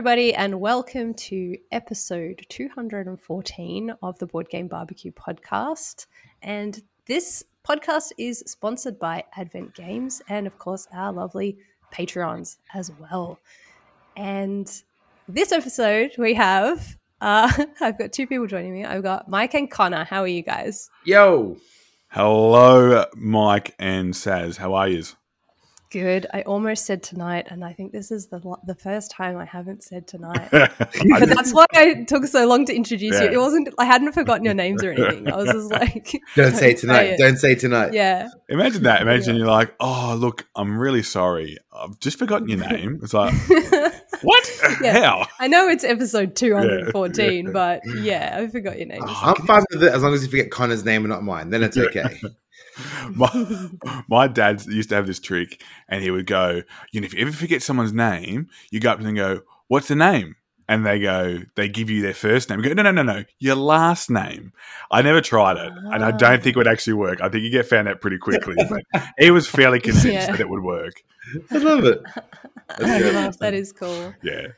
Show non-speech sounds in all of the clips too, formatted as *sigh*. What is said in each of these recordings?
everybody, and welcome to episode 214 of the Board Game Barbecue podcast. And this podcast is sponsored by Advent Games and, of course, our lovely Patreons as well. And this episode, we have, uh, *laughs* I've got two people joining me. I've got Mike and Conor. How are you guys? Yo. Hello, Mike and Saz. How are you? Good. I almost said tonight, and I think this is the the first time I haven't said tonight. *laughs* but that's why I took so long to introduce yeah. you. It wasn't. I hadn't forgotten your names or anything. I was just *laughs* like, "Don't, don't *laughs* say tonight. Say don't say tonight." Yeah. Imagine that. Imagine yeah. you're like, "Oh, look, I'm really sorry. I've just forgotten your name." It's like, what? Yeah. How? I know it's episode 214, yeah. but yeah, I forgot your name. Oh, I'm fine with it as long as you forget Conor's name and not mine. Then it's okay *laughs* my, my dad used to have this trick, and he would go, you know, if you ever forget someone's name, you go up to them and go, "What's the name?" And they go, they give you their first name. You go, no, no, no, no, your last name. I never tried it, and I don't think it would ah. actually work. I think you get found out pretty quickly. *laughs* But he was fairly convinced yeah. that it would work. I love it. *laughs* I love that is cool. Yeah.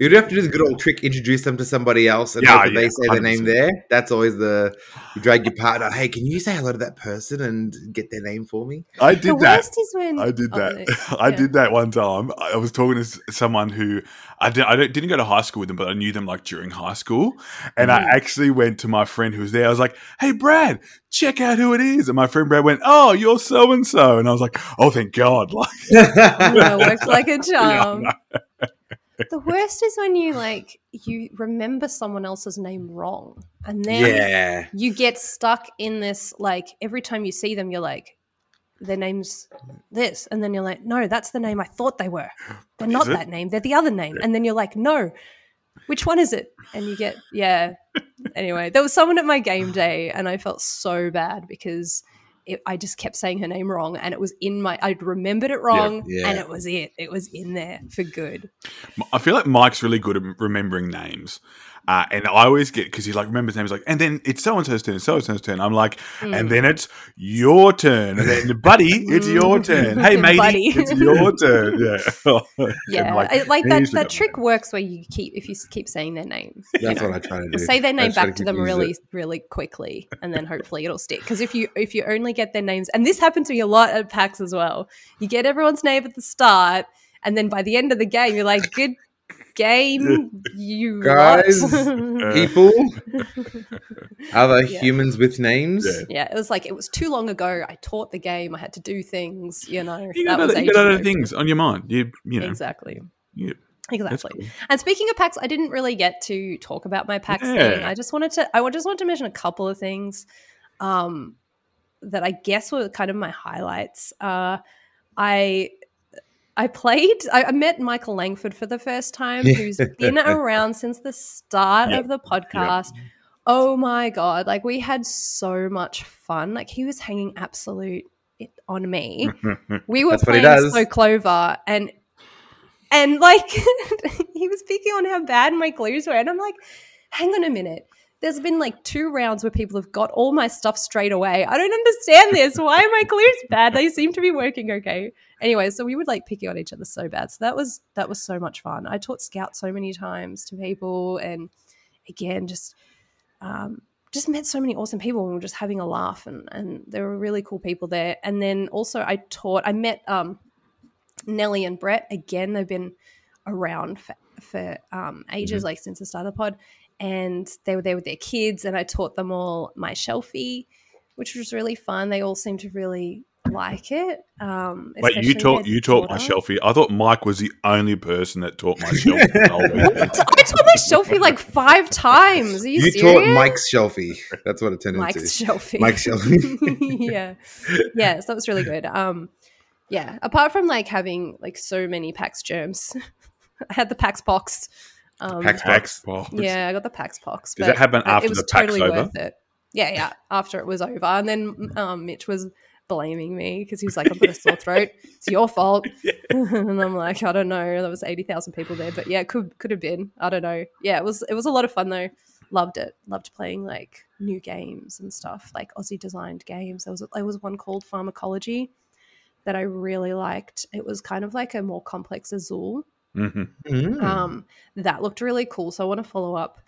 You'd have to do the good old trick, introduce them to somebody else, and yeah, yeah, they say 100%. their name there. That's always the you drag your partner. Hey, can you say hello to that person and get their name for me? I did the that. Worst is when I did that. Oh, *laughs* I did that one time. I was talking to someone who I, did, I didn't go to high school with them, but I knew them like during high school, and mm. I actually went to my friend who was there. I was like, "Hey, Brad, check out who it is." And my friend Brad went, "Oh, you're so and so," and I was like, "Oh, thank God!" *laughs* Like, yeah, worked like a *laughs* charm. Yeah, the worst is when you like you remember someone else's name wrong and then yeah. you get stuck in this like every time you see them you're like their name's this and then you're like no that's the name i thought they were. They're not that name. They're the other name. And then you're like no. Which one is it? And you get yeah. Anyway there was someone at my game day and i felt so bad because it, I just kept saying her name wrong, and it was in my. I'd remembered it wrong, yeah, yeah. and it was it. It was in there for good. I feel like Mike's really good at remembering names. Uh, and I always get because he like remembers names like, and then it's so and so's turn, so and so's turn. I'm like, mm. and then it's your turn, and then buddy, it's your mm. turn. *laughs* Hey, matey, it's your *laughs* turn. Yeah, *laughs* yeah. Like, like that. That trick works where you keep if you keep saying their name. That's know, what I try to do. Say their name back to them really, it. really quickly, and then hopefully it'll stick. Because if you if you only get their names, and this happened to me a lot at PAX as well, you get everyone's name at the start. And then by the end of the game, you're like, good game, you guys, *laughs* people, *laughs* other yeah. humans with names. Yeah. yeah. it was like it was too long ago. I taught the game. I had to do things. You know, you got, other, you got other things on your mind. You, you know, exactly. Yeah. Exactly. Cool. And speaking of PAX, I didn't really get to talk about my PAX yeah. thing. I just wanted to I just wanted to mention a couple of things um, that I guess were kind of my highlights. Uh, I I played, I, I, met Michael Langford for the first time, who's been around since the start *laughs* yep. of the podcast. Yep. Oh my God. Like, we had so much fun. Like, he was hanging absolute eh, on me. *laughs* We were playing So Clover and and like *laughs* he was picking on how bad my glues were. And I'm like, hang on a minute there's been like two rounds where people have got all my stuff straight away. I don't understand this. Why are my glues bad? They seem to be working okay. Anyway, so we would like picking on each other so bad. So that was that was so much fun. I taught scout so many times to people, and again, just um, just met so many awesome people and we were just having a laugh and and there were really cool people there. And then also I taught I met um, Nellie and Brett again. They've been around for, for um, ages, mm-hmm. like since the start of the pod and they were there with their kids and I taught them all my shelfie, which was really fun. They all seemed to really like it. Um, Wait, you taught you taught my shelfie. I thought Mike was the only person that taught my *laughs* shelfie. I taught my shelfie like five times. Are you, you taught Mike's shelfie. That's what it turned Mike's into. Shelfie. Mike's shelfie. *laughs* yeah, yeah. So that was really good. Um, yeah. Apart from like having like so many PAX germs, *laughs* I had the PAX box. Um, PAX, PAX box. Yeah, I got the PAX box. Does that happen after it was the PAX totally over? Worth it. Yeah, yeah. After it was over, and then um, Mitch was blaming me because he was like, "I've got a sore throat. It's your fault." *laughs* yeah. *laughs* and I'm like, "I don't know. There was eighty thousand people there, but yeah, could could have been. I don't know. Yeah, it was it was a lot of fun though. Loved it. Loved playing like new games and stuff, like Aussie designed games. There was there was one called Pharmacology that I really liked. It was kind of like a more complex Azul Mm-hmm. Mm. Um, that looked really cool. So I want to follow up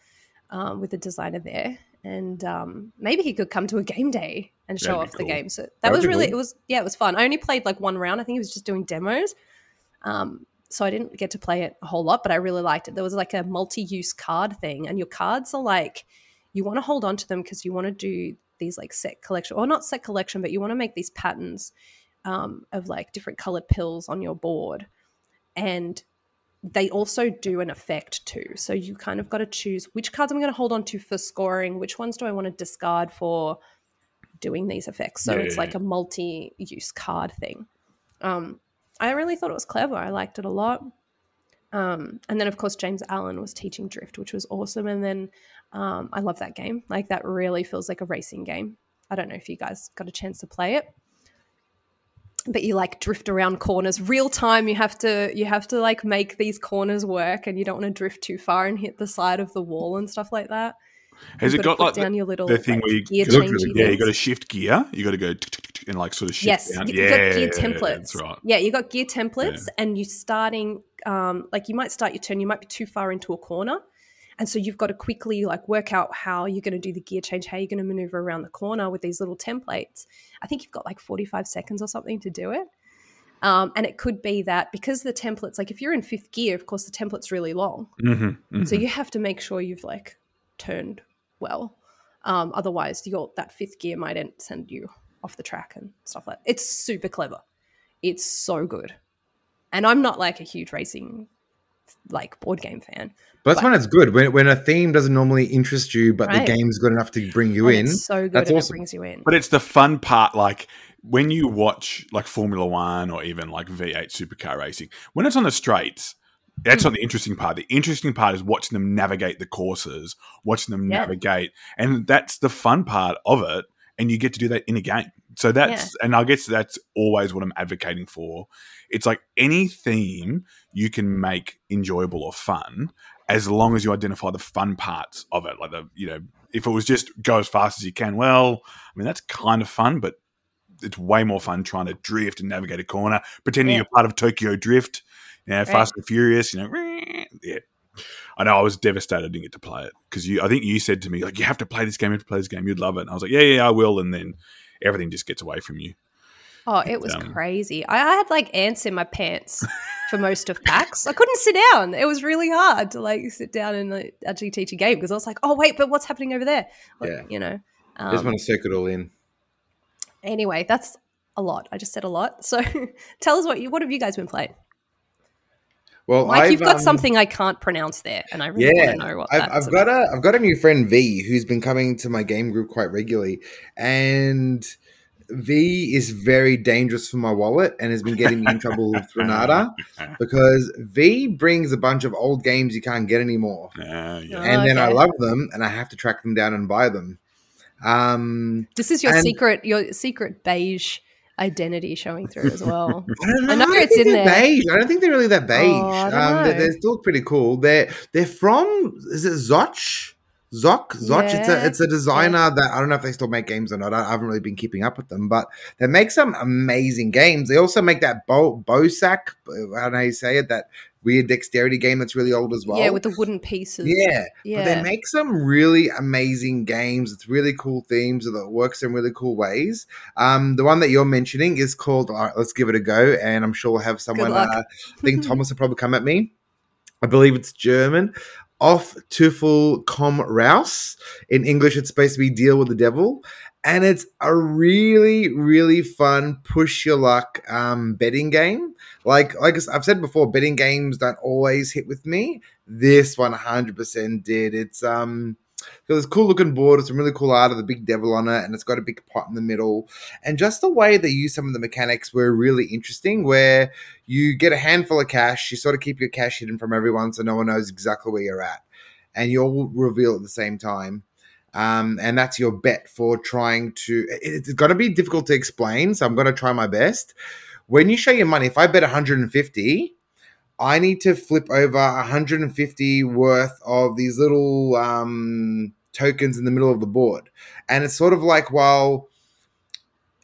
um, with the designer there, and um, maybe he could come to a game day and show off cool. the game. So that That'd was really cool. it was yeah it was fun. I only played like one round. I think he was just doing demos. Um, so I didn't get to play it a whole lot, but I really liked it. There was like a multi-use card thing, and your cards are like you want to hold on to them because you want to do these like set collection or not set collection, but you want to make these patterns um, of like different colored pills on your board, and they also do an effect too. So you kind of got to choose which cards I'm going to hold on to for scoring, which ones do I want to discard for doing these effects. So yeah. it's like a multi-use card thing. Um, I really thought it was clever. I liked it a lot. Um, and then of course James Allen was teaching drift, which was awesome. And then um, I love that game. Like that really feels like a racing game. I don't know if you guys got a chance to play it but you like drift around corners. Real time you have to you have to like make these corners work and you don't want to drift too far and hit the side of the wall and stuff like that. Has it got like down the, your little the thing like, where you gear yeah you got to shift gear? You got to go and like sort of shift yes down. you, yeah, got gear templates that's right. Yeah you got gear templates yeah. and you starting um like you might start your turn you might be too far into a corner and so you've got to quickly like work out how you're going to do the gear change, how you're going to maneuver around the corner with these little templates. I think you've got like 45 seconds or something to do it. Um, and it could be that because the templates, like if you're in fifth gear, of course the template's really long. Mm-hmm, mm-hmm. So you have to make sure you've like turned well. Um, otherwise, your that fifth gear might send you off the track and stuff like that. It's super clever. It's so good. And I'm not like a huge racing like board game fan. But that's but, when it's good. When, when a theme doesn't normally interest you, but right. the game's good enough to bring you in. so good that's awesome. it brings you in. But it's the fun part, like when you watch like Formula One or even like V8 supercar racing, when it's on the straights, that's mm. not the interesting part. The interesting part is watching them navigate the courses, watching them yeah. navigate, and that's the fun part of it. And you get to do that in a game. So that's, yeah. and I guess that's always what I'm advocating for. It's like any theme you can make enjoyable or fun, as long as you identify the fun parts of it. Like the, you know, if it was just go as fast as you can, well, I mean, that's kind of fun, but it's way more fun trying to drift and navigate a corner, pretending yeah. you're part of Tokyo Drift, you know, Fast and Furious, you know, yeah. I know I was devastated I didn't get to play it because you. I think you said to me like, "You have to play this game. You have to play this game. You'd love it." And I was like, "Yeah, yeah, I will." And then everything just gets away from you. Oh, it was um, crazy. I, I, had like ants in my pants *laughs* for most of PAX. I couldn't sit down. It was really hard to like sit down and like, actually teach a game because I was like, oh wait, but what's happening over there? Like, yeah, you know. Um, just want to soak it all in. Anyway, that's a lot. I just said a lot. So *laughs* tell us what you what have you guys been playing? Well, Mike, I've, you've got um, something I can't pronounce there, and I really yeah, want to know what I've, I've got a I've got a new friend V who's been coming to my game group quite regularly, and V is very dangerous for my wallet and has been getting me in trouble with Renata *laughs* because V brings a bunch of old games you can't get anymore, uh, yeah. and oh, then I love them and I have to track them down and buy them. Um, this is your secret, your secret beige identity showing through as well. *laughs* I don't know. I know I it's in there. Beige. I don't think they're really that beige. Oh, um, they're, still pretty cool. They're they're from is it Zoch? Zoc, Zoch. Yeah. It's a it's a designer yeah. that I don't know if they still make games or not. I haven't really been keeping up with them, but they make some amazing games. They also make that Bo Bosac. I don't know how you say it. That weird dexterity game that's really old as well. Yeah, with the wooden pieces. Yeah, yeah. But they make some really amazing games. It's really cool themes that works in really cool ways. Um, the one that you're mentioning is called. All right, let's give it a go, and I'm sure we'll have someone. Uh, I think *laughs* Thomas will probably come at me. I believe it's German. Auf Teufel komm raus. In English, it's supposed to be Deal with the Devil. And it's a really, really fun push your luck um, betting game. Like, like I've said before, betting games don't always hit with me. This one 100% did. It's um, got this cool looking board. It's some really cool art of the big devil on it, and it's got a big pot in the middle. And just the way they use some of the mechanics were really interesting. Where you get a handful of cash, you sort of keep your cash hidden from everyone, so no one knows exactly where you're at, and you all reveal at the same time. Um, and that's your bet for trying to. It's going to be difficult to explain, so I'm going to try my best. When you show your money, if I bet 150, I need to flip over 150 worth of these little um, tokens in the middle of the board. And it's sort of like, well,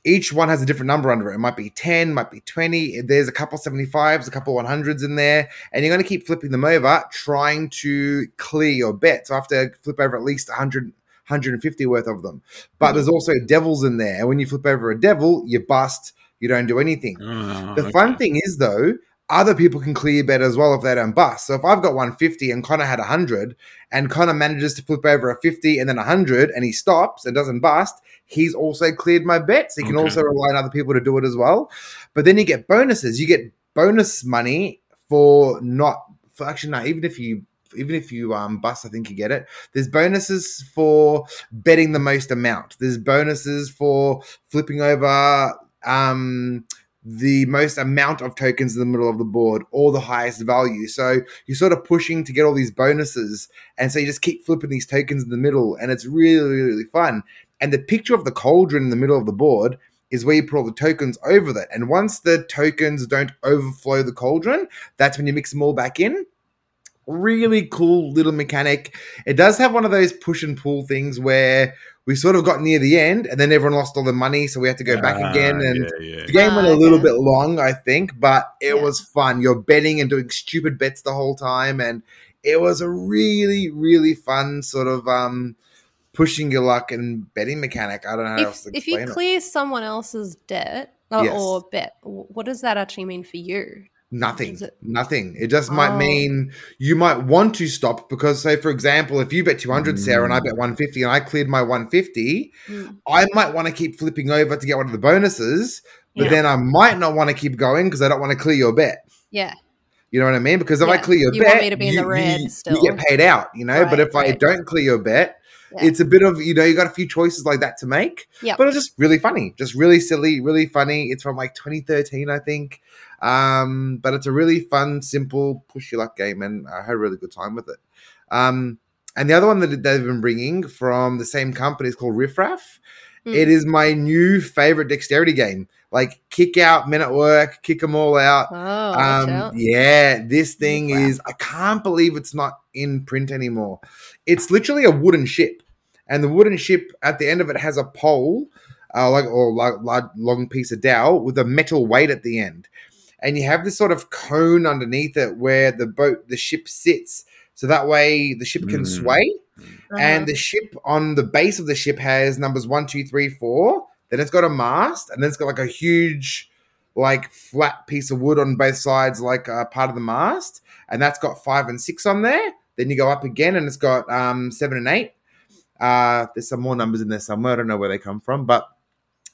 each one has a different number under it. It might be 10, might be 20. There's a couple 75s, a couple 100s in there. And you're going to keep flipping them over, trying to clear your bet. So I have to flip over at least 100, 150 worth of them. But mm-hmm. there's also devils in there. And when you flip over a devil, you bust, you don't do anything. Oh, the okay. fun thing is, though, other people can clear bet as well if they don't bust. So if I've got 150 and Conor had 100 and Conor manages to flip over a 50 and then 100 and he stops and doesn't bust, he's also cleared my bets. He can okay. also rely on other people to do it as well. But then you get bonuses. You get bonus money for not for actually no, even if you even if you um bust, I think you get it. There's bonuses for betting the most amount. There's bonuses for flipping over um the most amount of tokens in the middle of the board or the highest value. So you're sort of pushing to get all these bonuses. And so you just keep flipping these tokens in the middle, and it's really, really, really fun. And the picture of the cauldron in the middle of the board is where you put all the tokens over that. And once the tokens don't overflow the cauldron, that's when you mix them all back in. Really cool little mechanic. It does have one of those push and pull things where we sort of got near the end and then everyone lost all the money, so we had to go back uh, again. And yeah, yeah. the game went a little bit long, I think, but it yeah. was fun. You're betting and doing stupid bets the whole time, and it was a really, really fun sort of um pushing your luck and betting mechanic. I don't know how if, else to If you clear it. someone else's debt or, yes. or, bet, what does that actually mean for you? Nothing. It- Nothing. It just oh. might mean you might want to stop because, say, for example, if you bet 200, mm. Sarah, and I bet 150 and I cleared my 150, mm. I might want to keep flipping over to get one of the bonuses, but yeah. then I might not want to keep going because I don't want to clear your bet. Yeah. You know what I mean? Because if yeah. I clear your you bet, want me to be in you, the red you, you, get paid out, you know? Right, but if right. I don't clear your bet, yeah. It's a bit of you know you got a few choices like that to make. Yeah, but it's just really funny, just really silly, really funny. It's from like 2013, I think. Um, but it's a really fun, simple push your luck game, and I had a really good time with it. Um, and the other one that they've been bringing from the same company is called Riffraff. Mm. It is my new favorite dexterity game. Like kick out, men at work, kick them all out. Oh, um, yeah, this thing is. I can't believe it's not in print anymore. It's literally a wooden ship, and the wooden ship at the end of it has a pole, uh, like or like, like long piece of dowel with a metal weight at the end, and you have this sort of cone underneath it where the boat, the ship sits, so that way the ship can mm. sway. Uh-huh. And the ship on the base of the ship has numbers one, two, three, four. Then it's got a mast, and then it's got like a huge, like flat piece of wood on both sides, like a part of the mast, and that's got five and six on there. Then you go up again, and it's got um, seven and eight. Uh, there's some more numbers in there somewhere. I don't know where they come from, but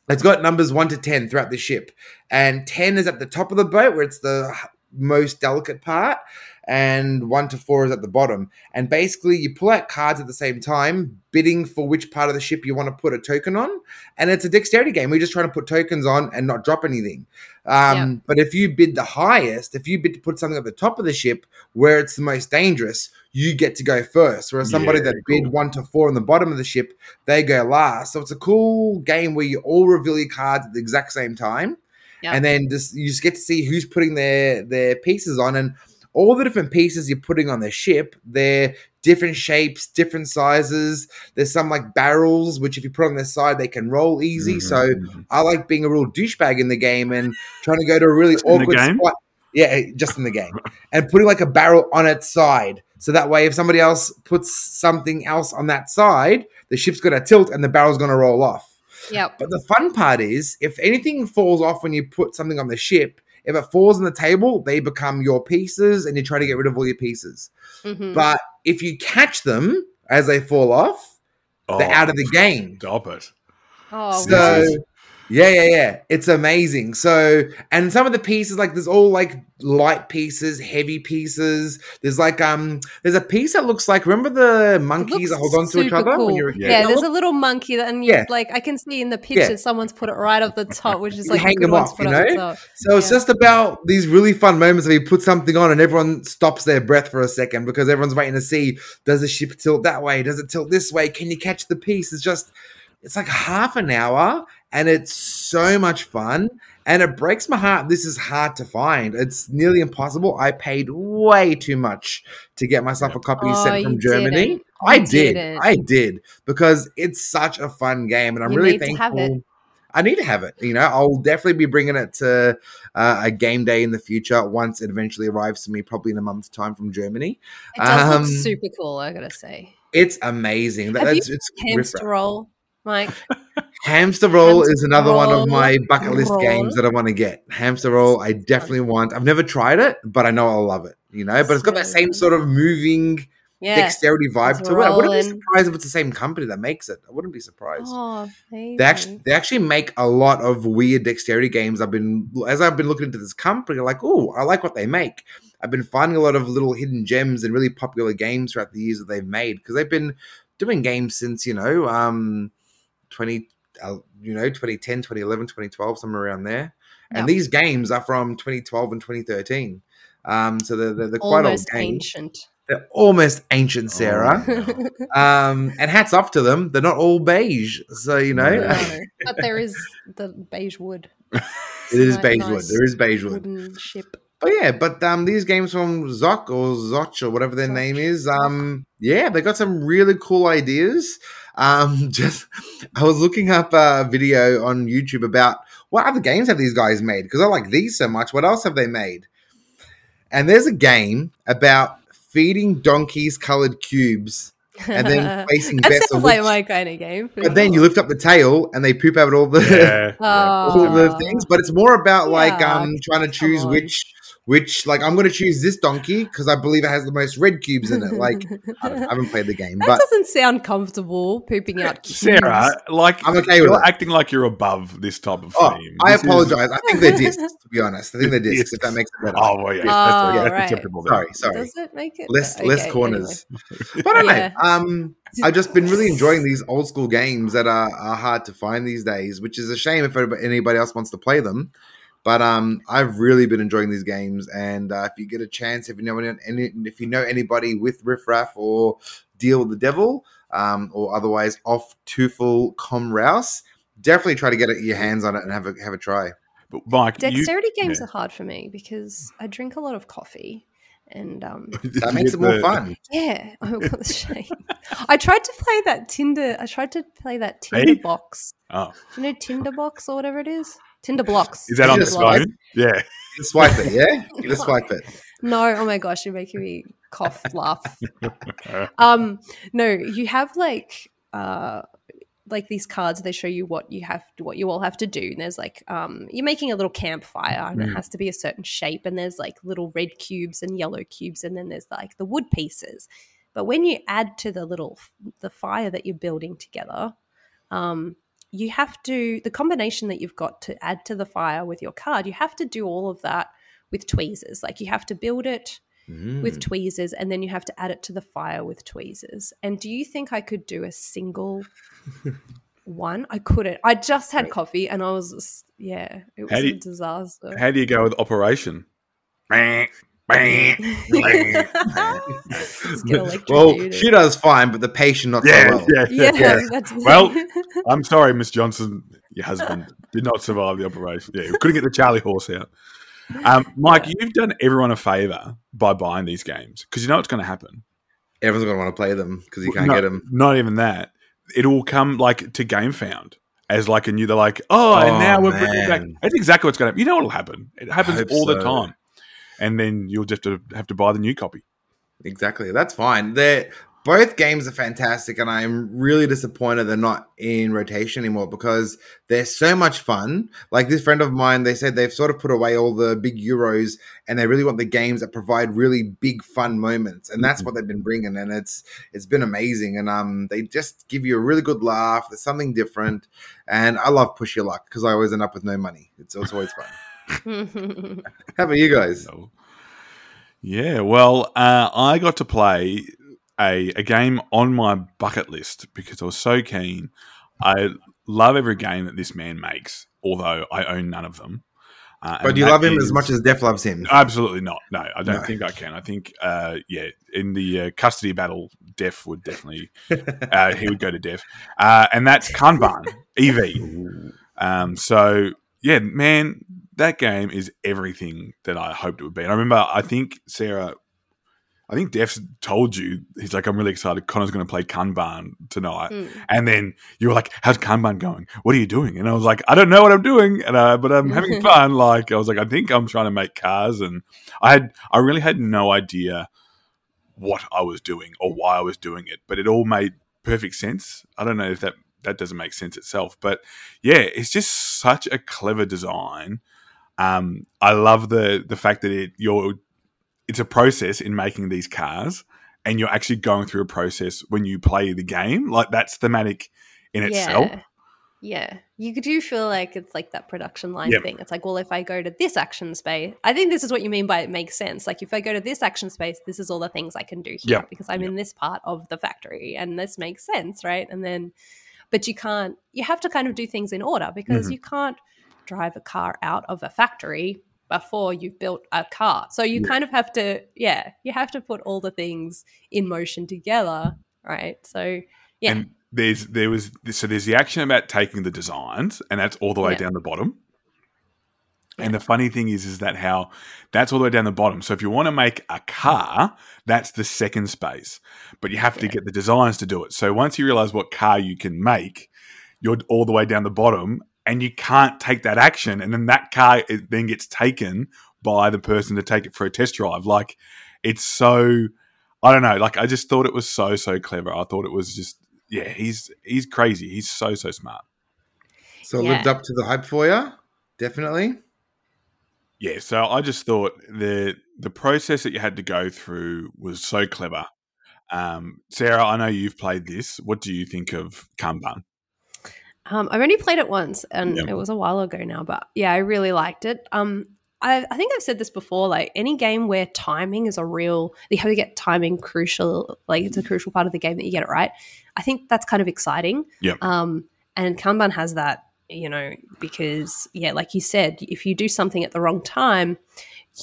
it's got numbers one to ten throughout the ship, and ten is at the top of the boat where it's the most delicate part, and one to four is at the bottom. And basically, you pull out cards at the same time, bidding for which part of the ship you want to put a token on. And it's a dexterity game. We're just trying to put tokens on and not drop anything. Um, yeah. But if you bid the highest, if you bid to put something at the top of the ship where it's the most dangerous, you get to go first. Whereas somebody yeah, that cool. bid one to four on the bottom of the ship, they go last. So it's a cool game where you all reveal your cards at the exact same time. Yep. And then just you just get to see who's putting their their pieces on and all the different pieces you're putting on the ship, they're different shapes, different sizes. There's some like barrels, which if you put on their side, they can roll easy. Mm-hmm. So. I like being a real douchebag in the game and trying to go to a really just awkward spot. Yeah, just in the game. and putting like a barrel on its side. So that way, if somebody else puts something else on that side, the ship's going to tilt and the barrel's going to roll off. Yeah. But the fun part is, if anything falls off when you put something on the ship, if it falls on the table, they become your pieces and you try to get rid of all your pieces. Mm-hmm. But if you catch them as they fall off, oh, they're out of the game. Stop it. Oh, so yeah, yeah, yeah. It's amazing. So, and some of the pieces, like there's all like light pieces, heavy pieces. There's like um, there's a piece that looks like remember the monkeys that hold on to each other cool. when you're yeah. yeah there's a little monkey that, and you, yeah. like I can see in the picture yeah. someone's put it right off the top, which is like hang them off, you know. So it's just about these really fun moments where you put something on and everyone stops their breath for a second because everyone's waiting to see does the ship tilt that way, does it tilt this way, can you catch the piece? It's just it's like half an hour and it's so much fun. And it breaks my heart. This is hard to find. It's nearly impossible. I paid way too much to get myself a copy oh, sent from Germany. I did. I did because it's such a fun game, and I'm you really thankful. I need to have it. You know, I'll definitely be bringing it to uh, a game day in the future once it eventually arrives to me, probably in a month's time from Germany. It does um, look super cool. I gotta say, it's amazing. Have That's, you it's hamster roll, Mike. *laughs* Hamster Roll Hamster is another roll. one of my bucket list roll. games that I want to get. Hamster Roll, I definitely want. I've never tried it, but I know I'll love it. You know, but it's got that same sort of moving yeah. dexterity vibe to rolling. it. I wouldn't be surprised if it's the same company that makes it. I wouldn't be surprised. Oh, they actually they actually make a lot of weird dexterity games. I've been as I've been looking into this company, like, oh, I like what they make. I've been finding a lot of little hidden gems and really popular games throughout the years that they've made because they've been doing games since you know um 20 uh, you know 2010 2011 2012 somewhere around there and yep. these games are from 2012 and 2013 um so they're, they're, they're quite old games. ancient they're almost ancient, oh, Sarah. Oh. *laughs* um, and hats off to them. They're not all beige, so you know. No, *laughs* but there is the beige wood. it is beige nice wood. There is beige wood. ship. But yeah, but um, these games from Zoc or Zoch or whatever their Zoch. name is, um, yeah, they got some really cool ideas. Um, *laughs* just I was looking up a video on YouTube about what other games have these guys made because I like these so much. What else have they made? And there's a game about feeding donkeys colored cubes and then *laughs* placing that bets sounds like my kind of game. But then you lift up the tail and they poop out all the yeah. *laughs* all the things. But it's more about yeah. like um trying to choose which which like I'm going to choose this donkey because I believe it has the most red cubes in it. Like I, I *laughs* haven't played the game, that but doesn't sound comfortable pooping out *laughs* cubes. Sarah, like I'm okay you're acting like you're above this type of oh, theme. I apologize. Is... I think they're discs. To be honest, I think they're *laughs* discs. If that makes it better. Oh well, yeah, oh, that's, yeah, right. acceptable. Sorry, sorry. Does it make it less okay, less corners? Anyway. But I don't yeah. know. Um, I've just been really enjoying these old school games that are, are hard to find these days, which is a shame if anybody else wants to play them. But um, I've really been enjoying these games, and uh, if you get a chance, if you know any, if you know anybody with Riff Raff or Deal with the Devil, um, or otherwise Auf Teufel Komm Raus, definitely try to get your hands on it and have a have a try. But Mike, dexterity you, games yeah. are hard for me because I drink a lot of coffee and um, *laughs* that makes it more fun. Yeah, oh, what a shame. I tried to play that Tinder. I tried to play that Tinder hey? box. Oh, you know Tinder box or whatever it is. Tinderblox. Is that on the phone? Yeah. You swipe it, yeah? You just swipe it. *laughs* No, oh my gosh, you're making me cough, laugh. um, no, you have like uh like these cards they show you what you have what you all have to do and there's like um you're making a little campfire and mm. it has to be a certain shape and there's like little red cubes and yellow cubes and then there's like the wood pieces but when you add to the little the fire that you're building together um you have to the combination that you've got to add to the fire with your card you have to do all of that with tweezers. Like you have to build it mm. with tweezers and then you have to add it to the fire with tweezers. And do you think i could do a single *laughs* one? I couldn't. I just had coffee and i was just, yeah it was you, a disaster. how do you go with operation *laughs* well, she does fine, but the patient not yeah, so well. Yeah, yeah. yeah. *laughs* well, *laughs* I'm sorry, Miss Johnson. Your husband did not survive the operation. Yeah, couldn't get the Charlie horse out. Um, Mike, yeah. you've done everyone a favor by buying these games because you know what's going to happen. Everyone's going to want to play them because you can't no, get them. Not even that. It'll come like to GameFound as like a new. They're like, oh, oh and now we're bringing back. That's exactly what's going to. happen. You know what'll happen? It happens all so. the time and then you'll just have to, have to buy the new copy. Exactly. That's fine. They're, both games are fantastic, and I'm really disappointed they're not in rotation anymore because they're so much fun. Like this friend of mine, they said they've sort of put away all the big Euros and they really want the games that provide really big fun moments, and that's mm-hmm. what they've been bringing, and it's it's been amazing. And um, they just give you a really good laugh. There's something different, and I love push your luck because I always end up with no money. It's, it's always fun. *laughs* *laughs* How about you guys? Yeah, well, uh, I got to play a, a game on my bucket list because I was so keen. I love every game that this man makes, although I own none of them. Uh, but do you love him is, as much as Def loves him? Absolutely not. No, I don't no. think I can. I think, uh, yeah, in the uh, custody battle, Def would definitely *laughs* uh, he would go to Def, uh, and that's Kanban EV. Um, so yeah, man, that game is everything that I hoped it would be. And I remember, I think Sarah, I think Def's told you he's like, I'm really excited. Conor's going to play Kanban tonight, mm. and then you were like, "How's Kanban going? What are you doing?" And I was like, "I don't know what I'm doing, and uh, but I'm having *laughs* fun." Like I was like, "I think I'm trying to make cars," and I had I really had no idea what I was doing or why I was doing it, but it all made perfect sense. I don't know if that that doesn't make sense itself, but yeah, it's just such a clever design. Um, I love the the fact that it you're it's a process in making these cars, and you're actually going through a process when you play the game. Like that's thematic in yeah. itself. Yeah, you do feel like it's like that production line yep. thing. It's like, well, if I go to this action space, I think this is what you mean by it makes sense. Like, if I go to this action space, this is all the things I can do here yep. because I'm yep. in this part of the factory, and this makes sense, right? And then, but you can't. You have to kind of do things in order because mm-hmm. you can't drive a car out of a factory before you've built a car. So you kind of have to, yeah, you have to put all the things in motion together, right? So yeah. And there's there was so there's the action about taking the designs, and that's all the way yeah. down the bottom. And the funny thing is, is that how that's all the way down the bottom. So if you want to make a car, that's the second space, but you have to get the designs to do it. So once you realize what car you can make, you're all the way down the bottom, and you can't take that action, and then that car then gets taken by the person to take it for a test drive. Like it's so, I don't know. Like I just thought it was so so clever. I thought it was just yeah, he's he's crazy. He's so so smart. So yeah. lived up to the hype for you, definitely. Yeah, so I just thought the the process that you had to go through was so clever. Um, Sarah, I know you've played this. What do you think of Kanban? Um, I've only played it once, and yep. it was a while ago now. But yeah, I really liked it. Um, I, I, think I've said this before. Like any game where timing is a real, you have to get timing crucial. Like it's a crucial part of the game that you get it right. I think that's kind of exciting. Yeah. Um, and Kanban has that, you know, because yeah, like you said, if you do something at the wrong time,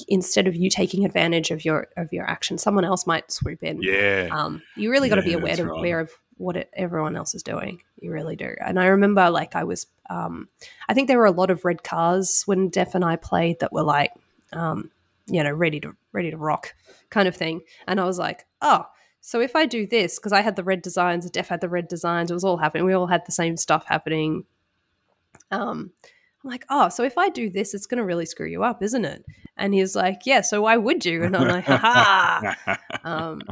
instead of you taking advantage of your of your action, someone else might swoop in. Yeah. Um, you really got to be aware, right. aware of what it, everyone else is doing. You really do. And I remember, like, I was, um, I think there were a lot of red cars when Def and I played that were like, um, you know, ready to ready to rock, kind of thing. And I was like, oh, so if I do this, because I had the red designs, Def had the red designs, it was all happening. We all had the same stuff happening. Um, I'm like, oh, so if I do this, it's going to really screw you up, isn't it? And he's like, yeah, so why would you? And I'm like, ha *laughs* um,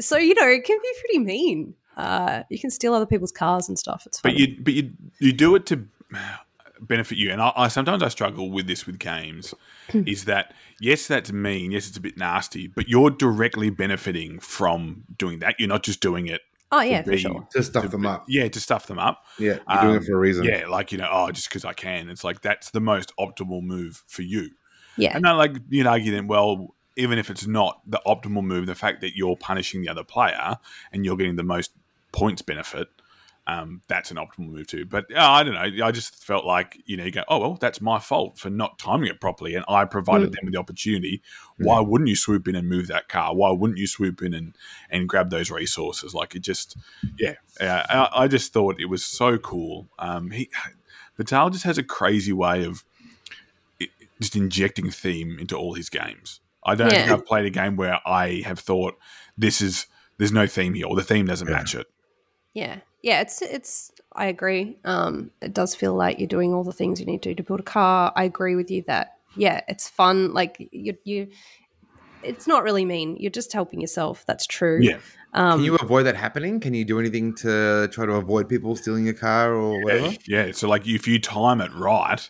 so, you know, it can be pretty mean. Uh, you can steal other people's cars and stuff. It's funny. But you, but you, you do it to benefit you. And I, I sometimes I struggle with this with games. is that yes, that's mean. Yes, it's a bit nasty, but you're directly benefiting from doing that. You're not just doing it. Oh yeah, be, for sure. To stuff to, them up. Yeah, to stuff them up. Yeah, you're um, doing it um, for a reason. Yeah, like you know, oh, just because I can. It's like that's the most optimal move for you. Yeah, and I like you know argue then. Well, even if it's not the optimal move, the fact that you're punishing the other player and you're getting the most points benefit, um, that's an optimal move too. But uh, I don't know. I just felt like you know you go, oh well, that's my fault for not timing it properly, and I provided mm. them with the opportunity. Mm. Why wouldn't you swoop in and move that car? Why wouldn't you swoop in and and grab those resources? Like it just, yeah. Uh, I, I, just thought it was so cool. Um, he, Vital just has a crazy way of just injecting theme into all his games. I don't yeah. think I've played a game where I have thought this is there's no theme here or the theme doesn't yeah. match it. Yeah. Yeah, it's it's I agree. Um it does feel like you're doing all the things you need to do to build a car. I agree with you that yeah, it's fun like you you it's not really mean. You're just helping yourself. That's true. Yeah. Um, Can you avoid that happening? Can you do anything to try to avoid people stealing your car or whatever? Yeah. yeah. So, like, if you time it right,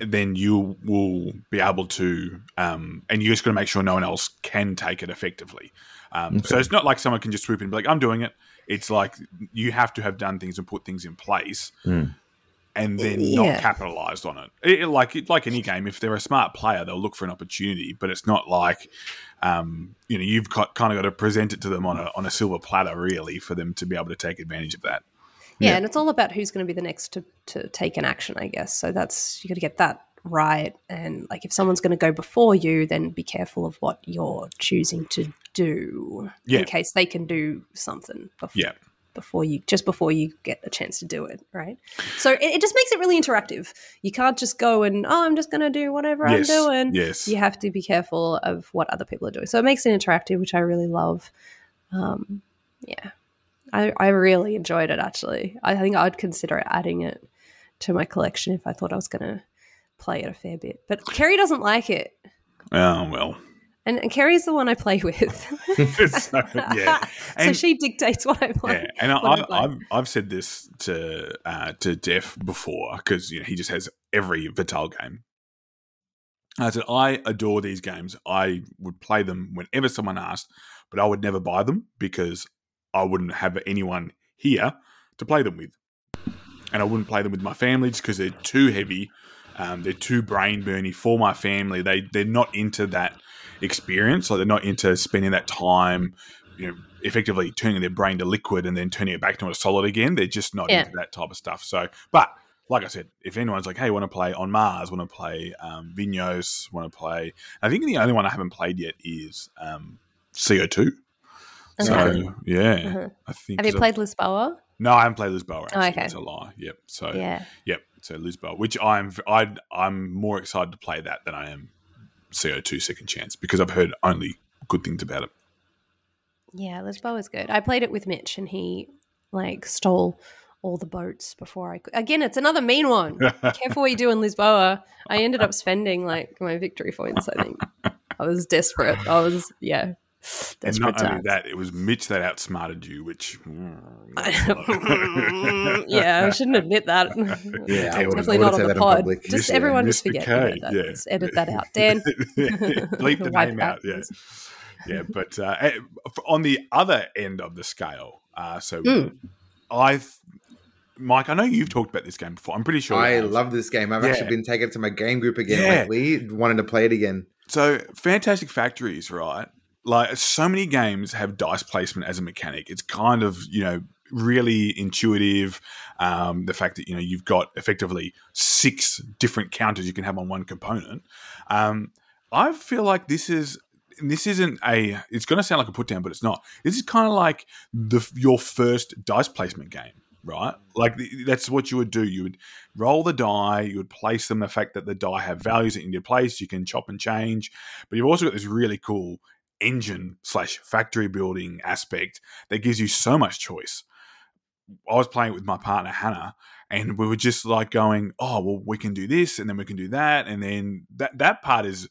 then you will be able to, um, and you're just going to make sure no one else can take it effectively. Um, okay. So it's not like someone can just swoop in and be like, "I'm doing it." It's like you have to have done things and put things in place, mm. and then yeah. not capitalized on it. it. Like like any game, if they're a smart player, they'll look for an opportunity. But it's not like um, you know you've got, kind of got to present it to them on a on a silver platter, really, for them to be able to take advantage of that. Yeah, yeah. and it's all about who's going to be the next to to take an action, I guess. So that's you got to get that right. And like if someone's going to go before you, then be careful of what you're choosing to do yeah. in case they can do something. Before. Yeah. before you just before you get a chance to do it, right? So it, it just makes it really interactive. You can't just go and oh, I'm just going to do whatever yes. I'm doing. Yes, you have to be careful of what other people are doing. So it makes it interactive, which I really love. Um, yeah, I I really enjoyed it. Actually, I think I'd consider adding it to my collection if I thought I was going to play it a fair bit. But Kerry doesn't like it. Oh well. And, and Kerry's the one I play with. *laughs* so, yeah. *laughs* And, so she dictates what I play. Yeah. And I, have I've said this to uh, to Def before because you know he just has every Vital game. I said I adore these games. I would play them whenever someone asked, but I would never buy them because I wouldn't have anyone here to play them with, and I wouldn't play them with my family just because they're too heavy. Um, they're too brain burny for my family. They they're not into that experience. Like they're not into spending that time, you know, effectively turning their brain to liquid and then turning it back to a solid again. They're just not yeah. into that type of stuff. So, but like I said, if anyone's like, hey, want to play on Mars, want to play um, Vinhos, want to play, I think the only one I haven't played yet is um, CO2. Okay. So yeah, uh-huh. I think. Have you played Lisboa? No, I haven't played Lisboa. Actually, oh, okay. It's a lie. Yep. So yeah. Yep. So Lisboa, which I'm I I'm more excited to play that than I am CO2 Second Chance because I've heard only good things about it. Yeah, Lisboa is good. I played it with Mitch and he like stole all the boats before I could. Again, it's another mean one. *laughs* Careful what you do in Lisboa. I ended up spending like my victory points, I think. I was desperate. I was, yeah, *sighs* and not only that, it was Mitch that outsmarted you, which. *laughs* yeah, I shouldn't admit that. *laughs* *laughs* Yeah, definitely not on the pod. Just yeah, everyone just forget. K, that. Yeah. Just edit that out, Dan. Bleep the name out. Yeah, yeah. But uh, eh, on the other end of the scale, uh, so mm. I. Mike, I know you've talked about this game before. I'm pretty sure. I love this game. I've yeah. actually been taking it to my game group again yeah. lately, wanting to play it again. So, Fantastic Factories, right? Like so many games have dice placement as a mechanic. It's kind of you know really intuitive. Um, the fact that you know you've got effectively six different counters you can have on one component. Um, I feel like this is this isn't a. It's going to sound like a put down, but it's not. This is kind of like the your first dice placement game right? Like that's what you would do. You would roll the die, you would place them. The fact that the die have values that you need to place, you can chop and change. But you've also got this really cool engine slash factory building aspect that gives you so much choice. I was playing with my partner Hannah, and we were just like going, "Oh, well, we can do this, and then we can do that, and then that that part is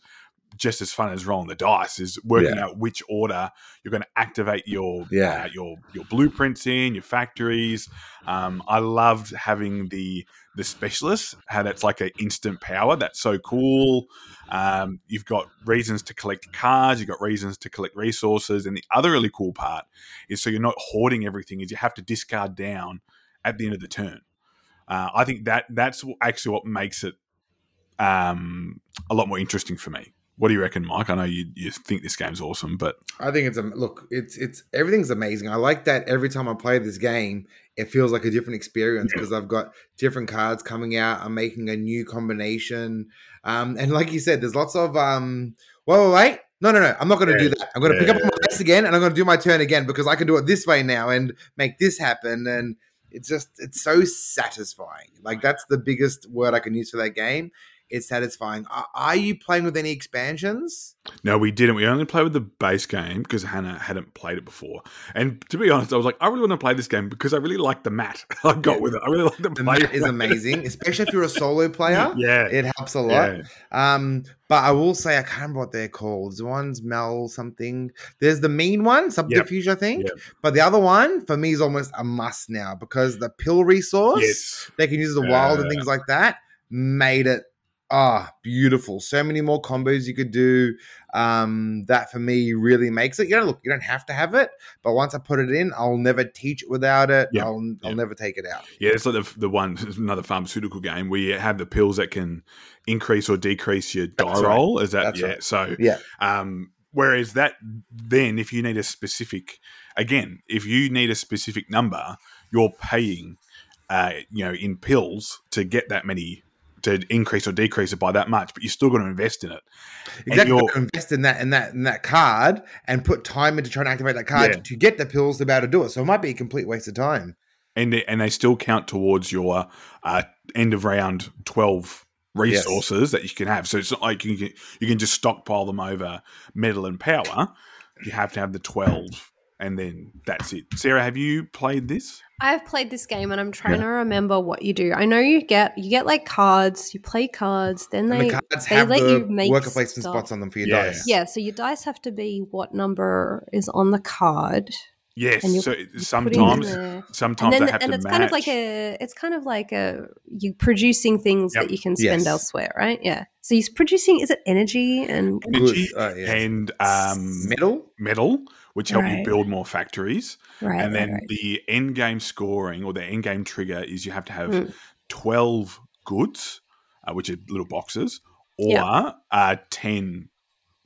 just as fun as rolling the dice. Is working yeah. out which order you're going to activate your yeah. Uh, your your blueprints in your factories. Um, I loved having the the specialist, how that's like an instant power. That's so cool. Um, you've got reasons to collect cards, you've got reasons to collect resources. And the other really cool part is so you're not hoarding everything, is you have to discard down at the end of the turn. Uh, I think that that's actually what makes it um, a lot more interesting for me. What do you reckon, Mike? I know you, you think this game's awesome, but I think it's a look. It's it's everything's amazing. I like that every time I play this game, it feels like a different experience because yeah. I've got different cards coming out. I'm making a new combination, um, and like you said, there's lots of um. Well, wait, no, no, no. I'm not going to yeah. do that. I'm going to yeah. pick up my dice again, and I'm going to do my turn again because I can do it this way now and make this happen. And it's just it's so satisfying. Like that's the biggest word I can use for that game it's satisfying. Are, are, you playing with any expansions? No, we didn't. We only played with the base game because Hannah hadn't played it before. And to be honest, I was like, I really want to play this game because I really like the mat *laughs* I got yeah. with it. I really like the, the mat. is *laughs* amazing, especially if you're a solo player. *laughs* yeah, it helps a lot. Yeah. Um, but I will say I can't remember what they're called. The one's Mel something. There's the mean one, Subterfuge, yep. I think. Yep. But the other one for me is almost a must now because the pill resource yes. they can use the wild uh, and things like that made it ah, beautiful. So many more combos you could do. Um, that for me really makes it. You know, look, you don't have to have it, but once I put it in, I'll never teach it without it. Yeah. I'll, I'll yeah. never take it out. Yeah, it's like the, the one, *laughs* another pharmaceutical game where you have the pills that can increase or decrease your die roll. Is that, That's yeah. Right. So, yeah. Um, whereas that, then if you need a specific, again, if you need a specific number, you're paying, uh, you know, in pills to get that many to increase or decrease it by that much, but you're still going to invest in it. Exactly, invest in that in that in that card and put time into trying to activate that card yeah. to get the pills to be able to do it. So it might be a complete waste of time. And they, and they still count towards your uh, end of round twelve resources yes. that you can have. So it's not like you can you can just stockpile them over metal and power. You have to have the twelve, and then that's it. Sarah, have you played this? I've played this game and I'm trying yeah. to remember what you do. I know you get you get like cards, you play cards, then they, the cards they have let the you make worker placement spots on them for your yeah. dice. Yeah, so your dice have to be what number is on the card. Yes, so sometimes sometimes and, then, and it's match. kind of like a it's kind of like a you producing things yep. that you can spend yes. elsewhere, right? Yeah. So he's producing is it energy and energy uh, yeah. and um, metal, metal, which help right. you build more factories. Right. And then right, the end game scoring or the end game trigger is you have to have mm. twelve goods, uh, which are little boxes, or yep. uh, ten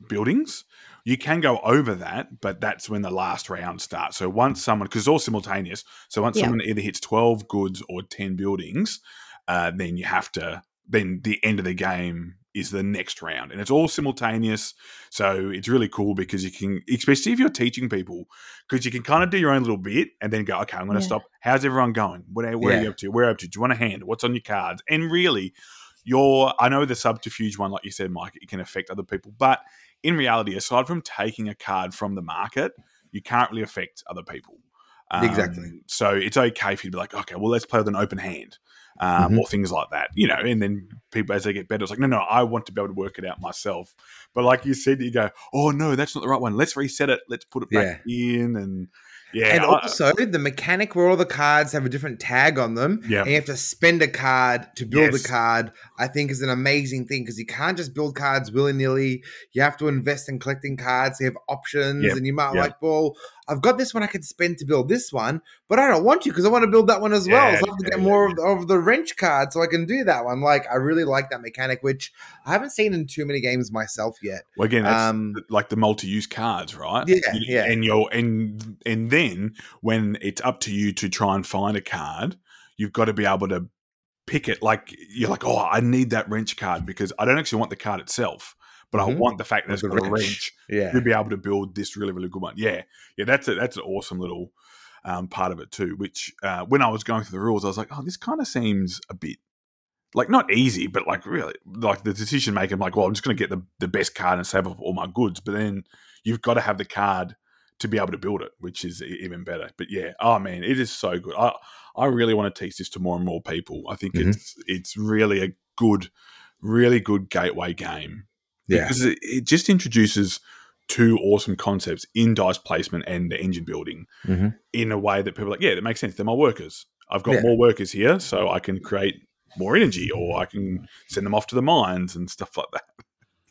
buildings you can go over that, but that's when the last round starts. So once someone, because it's all simultaneous, so once yeah. someone either hits 12 goods or 10 buildings, uh, then you have to, then the end of the game is the next round. And it's all simultaneous. So it's really cool because you can, especially if you're teaching people, because you can kind of do your own little bit and then go, okay, I'm going to yeah. stop. How's everyone going? Where, where yeah. are you up to? Where are you up to? Do you want a hand? What's on your cards? And really, your, I know the subterfuge one, like you said, Mike, it can affect other people, but in reality, aside from taking a card from the market, you can't really affect other people. Um, exactly. So it's okay if you to be like, okay, well, let's play with an open hand. Um, mm-hmm. or things like that, you know, and then people as they get better, it's like, no, no, I want to be able to work it out myself. But like you said, you go, oh no, that's not the right one. Let's reset it. Let's put it back yeah. in, and yeah, and I, also the mechanic where all the cards have a different tag on them. Yeah, and you have to spend a card to build yes. a card. I think is an amazing thing because you can't just build cards willy nilly. You have to invest in collecting cards. You have options, yep. and you might yep. like, well, I've got this one I could spend to build this one, but I don't want to because I want to build that one as well. Yeah, so I have to get more of, of, the wrench card so I can do that one. Like I really like that mechanic, which I haven't seen in too many games myself yet. Well, again, um, like the multi-use cards, right? Yeah, yeah. And you're and and then when it's up to you to try and find a card, you've got to be able to pick it. Like you're like, oh, I need that wrench card because I don't actually want the card itself but mm-hmm. I want the fact that it's got a wrench yeah. to be able to build this really, really good one. Yeah, yeah, that's a, that's an awesome little um, part of it too. Which uh, when I was going through the rules, I was like, oh, this kind of seems a bit like not easy, but like really like the decision making. Like, well, I'm just going to get the the best card and save up all my goods, but then you've got to have the card to be able to build it, which is even better. But yeah, oh man, it is so good. I I really want to teach this to more and more people. I think mm-hmm. it's it's really a good, really good gateway game yeah. Because it, it just introduces two awesome concepts in dice placement and engine building mm-hmm. in a way that people are like, yeah, that makes sense. They're my workers. I've got yeah. more workers here, so I can create more energy or I can send them off to the mines and stuff like that.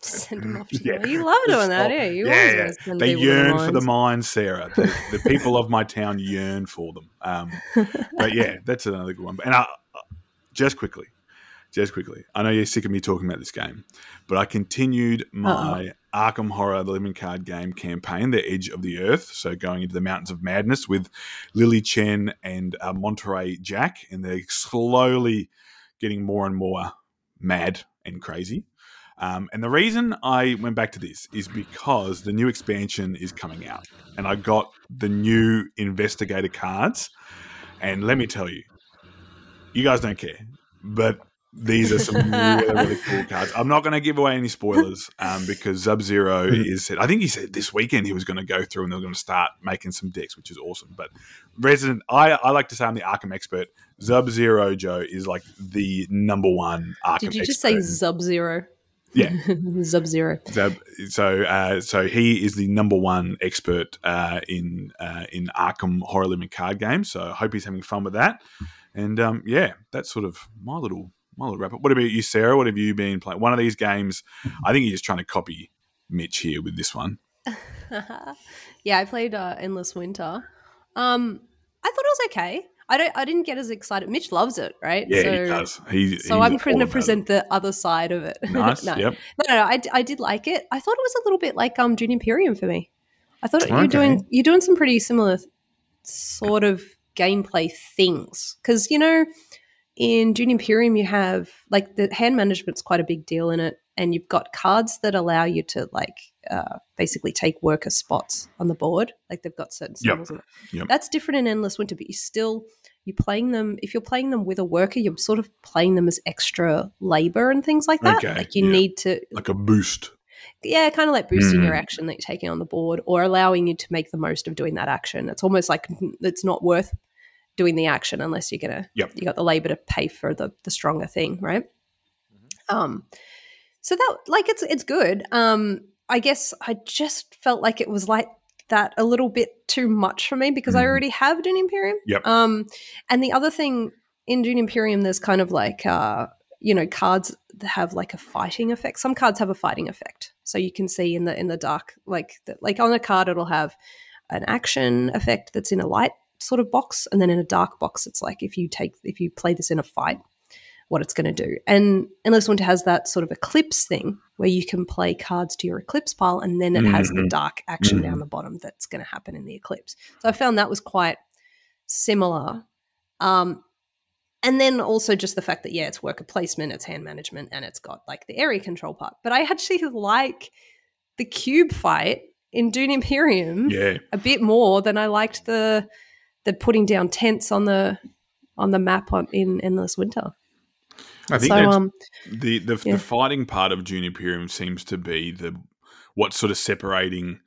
Send them off to *laughs* yeah. the You love doing that, yeah. You yeah, yeah. They yearn the for the mines, Sarah. The, the, *laughs* people of my town yearn for them. Um, but yeah, that's another good one. And I, just quickly, just quickly, I know you're sick of me talking about this game, but I continued my Uh-oh. Arkham Horror the Living Card Game campaign, The Edge of the Earth. So going into the Mountains of Madness with Lily Chen and uh, Monterey Jack, and they're slowly getting more and more mad and crazy. Um, and the reason I went back to this is because the new expansion is coming out, and I got the new investigator cards. And let me tell you, you guys don't care, but these are some really, *laughs* really cool cards. I'm not going to give away any spoilers um, because Sub Zero mm-hmm. *laughs* is. I think he said this weekend he was going to go through and they're going to start making some decks, which is awesome. But Resident, I, I like to say I'm the Arkham expert. Sub Zero Joe is like the number one Arkham. Did you just say Sub Zero? Yeah, *laughs* Sub Zero. So, so, uh, so he is the number one expert uh, in uh, in Arkham horror living card games. So I hope he's having fun with that. And um, yeah, that's sort of my little well, wrap up. What about you, Sarah? What have you been playing? One of these games, I think you're just trying to copy Mitch here with this one. *laughs* yeah, I played uh, Endless Winter. Um, I thought it was okay. I don't. I didn't get as excited. Mitch loves it, right? Yeah, so, he does. He, so I'm going to present it. the other side of it. *laughs* Nice. no, yep. no, no, no. I, I did like it. I thought it was a little bit like um Dune Imperium for me. I thought okay. you're doing you're doing some pretty similar sort of gameplay things because you know in Dune Imperium, you have like the hand management's quite a big deal in it, and you've got cards that allow you to like uh, basically take worker spots on the board. Like they've got certain symbols. Yep. Yep. That's different in Endless Winter, but you still you're playing them. If you're playing them with a worker, you're sort of playing them as extra labor and things like that. Okay. Like you yeah. need to like a boost. Yeah, kind of like boosting mm. your action that you're taking on the board, or allowing you to make the most of doing that action. It's almost like it's not worth doing the action unless you're gonna yep. you got the labor to pay for the the stronger thing, right? Mm-hmm. Um, so that like it's it's good. Um, I guess I just felt like it was like that a little bit too much for me because mm. I already have Dune Imperium. Yep. Um, and the other thing in Dune Imperium, there's kind of like uh, you know cards that have like a fighting effect. Some cards have a fighting effect, so you can see in the in the dark, like the, like on a card, it'll have an action effect that's in a light sort of box, and then in a dark box, it's like if you take if you play this in a fight, what it's going to do. And Endless Winter has that sort of eclipse thing where you can play cards to your eclipse pile, and then it mm-hmm. has the mm-hmm. dark action mm-hmm. down the bottom that's going to happen in the eclipse. So I found that was quite similar. Um, and then also just the fact that yeah, it's worker placement, it's hand management, and it's got like the area control part. But I actually like the cube fight in Dune Imperium yeah. a bit more than I liked the the putting down tents on the on the map on, in Endless Winter. I think so, um, the the, yeah. the, fighting part of Dune Imperium seems to be the what's sort of separating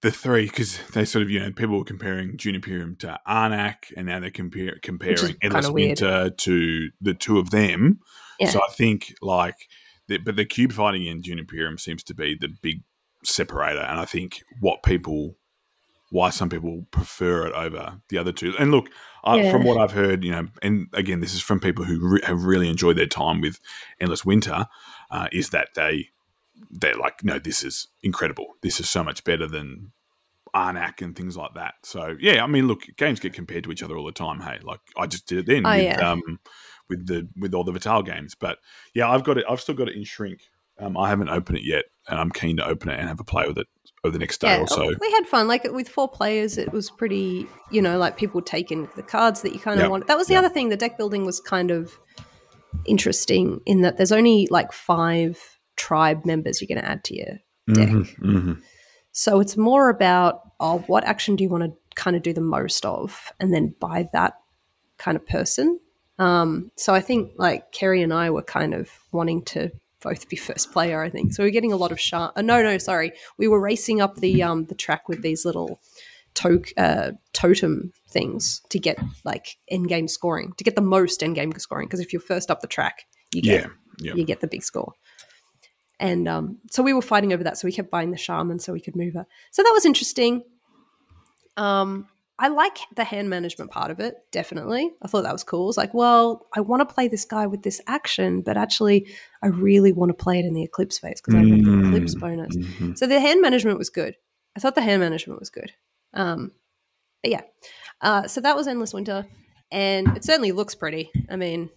the three because they sort of you know people were comparing Dune Imperium to Arnak and now they're compare, comparing Endless Winter to the two of them. Yeah. So I think like, the, but the cube fighting in Dune Imperium seems to be the big separator, and I think what people why some people prefer it over the other two. And look, I, from what I've heard, you know, and again, this is from people who re- have really enjoyed their time with Endless Winter, uh, is that they they're like, no, this is incredible. This is so much better than Arnak and things like that. So yeah, I mean, look, games get compared to each other all the time. Hey, like I just did it then oh, with, yeah. um, with the with all the Vital games. But yeah, I've got it. I've still got it in shrink. Um, I haven't opened it yet, and I'm keen to open it and have a play with it over the next day yeah, or so. We had fun. Like with four players, it was pretty, you know, like people taking the cards that you kind of yep. want. That was the yep. other thing. The deck building was kind of interesting in that there's only like five tribe members you're going to add to your deck. Mm-hmm, mm-hmm. So it's more about, oh, what action do you want to kind of do the most of? And then buy that kind of person. Um, so I think like Kerry and I were kind of wanting to both be first player, I think. So we are getting a lot of sharp. Uh, no, no, sorry. We were racing up the um the track with these little to- uh, totem things to get like end game scoring, to get the most end game scoring. Because if you're first up the track, you get yeah, yeah. you get the big score. And um, so we were fighting over that. So we kept buying the shaman so we could move her. So that was interesting. Um, I like the hand management part of it, definitely. I thought that was cool. It's like, well, I want to play this guy with this action, but actually, I really want to play it in the Eclipse phase because I get the Eclipse mm, bonus. Mm-hmm. So the hand management was good. I thought the hand management was good. Um, but yeah, uh, so that was Endless Winter, and it certainly looks pretty. I mean,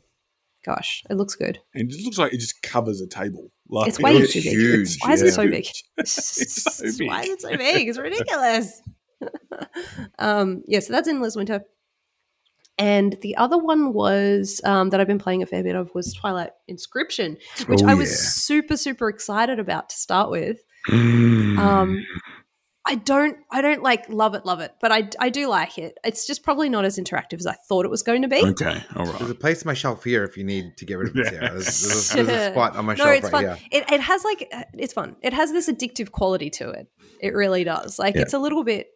gosh, it looks good. And it looks like it just covers a table. Like, it's way too big. Huge, why is it so big? it's so big. Why is it so big? It's ridiculous. *laughs* um, yeah, so that's Endless Winter. And the other one was um, that I've been playing a fair bit of was Twilight Inscription, which oh, I was yeah. super super excited about to start with. Mm. Um, I don't I don't like love it love it, but I, I do like it. It's just probably not as interactive as I thought it was going to be. Okay, all right. There's a place on my shelf here if you need to get rid of it. Yeah. There's, there's, there's, a *laughs* spot on my no, shelf it's right fun. here. It, it has like it's fun. It has this addictive quality to it. It really does. Like yeah. it's a little bit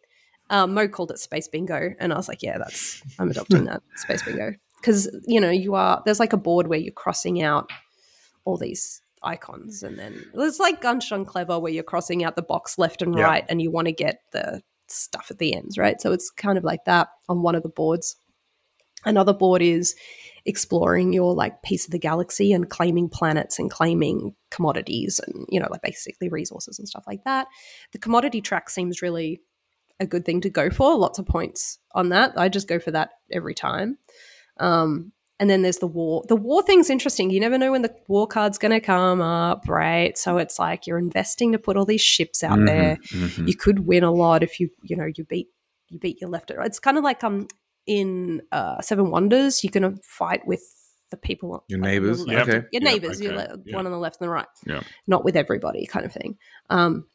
um, Mo called it Space Bingo, and I was like, yeah, that's I'm adopting that *laughs* Space Bingo because you know you are there's like a board where you're crossing out all these icons, and then there's like Ganz Schön Clever where you're crossing out the box left and right, and you want to get the stuff at the ends, right? So it's kind of like that on one of the boards. Another board is exploring your like piece of the galaxy and claiming planets and claiming commodities and you know like basically resources and stuff like that. The commodity track seems really a good thing to go for. Lots of points on that. I just go for that every time. Um, and then there's the war. The war thing's interesting. You never know when the war card's going to come up, right? So it's like you're investing to put all these ships out mm-hmm, there. Mm-hmm. You could win a lot if you, you know, you beat you beat your left. It's kind of like um in uh, Seven Wonders, you're going to fight with the people, your neighbors, yep. okay, your neighbors, okay. you're one on the left and the right, yeah, not with everybody, kind of thing. Um,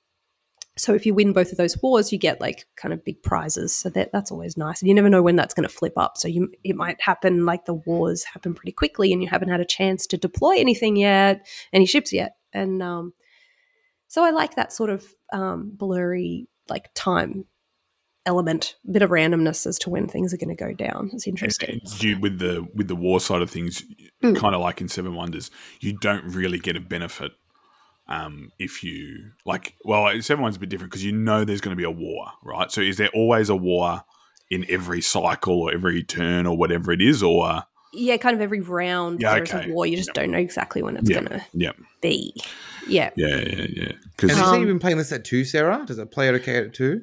so if you win both of those wars, you get like kind of big prizes. So that that's always nice. And you never know when that's going to flip up. So you it might happen like the wars happen pretty quickly, and you haven't had a chance to deploy anything yet, any ships yet. And um, so I like that sort of um, blurry like time element, bit of randomness as to when things are going to go down. It's interesting. You, with the with the war side of things, mm. kind of like in Seven Wonders, you don't really get a benefit um, if you like. Well, Seven Wonders a bit different because you know there's going to be a war, right? So is there always a war in every cycle or every turn or whatever it is, or yeah, kind of every round yeah, there's okay. a war. You just yep. don't know exactly when it's yep. going to yep. be. Yeah, yeah, yeah, yeah. Because um, you you've been playing this at two, Sarah. Does it play it okay at two?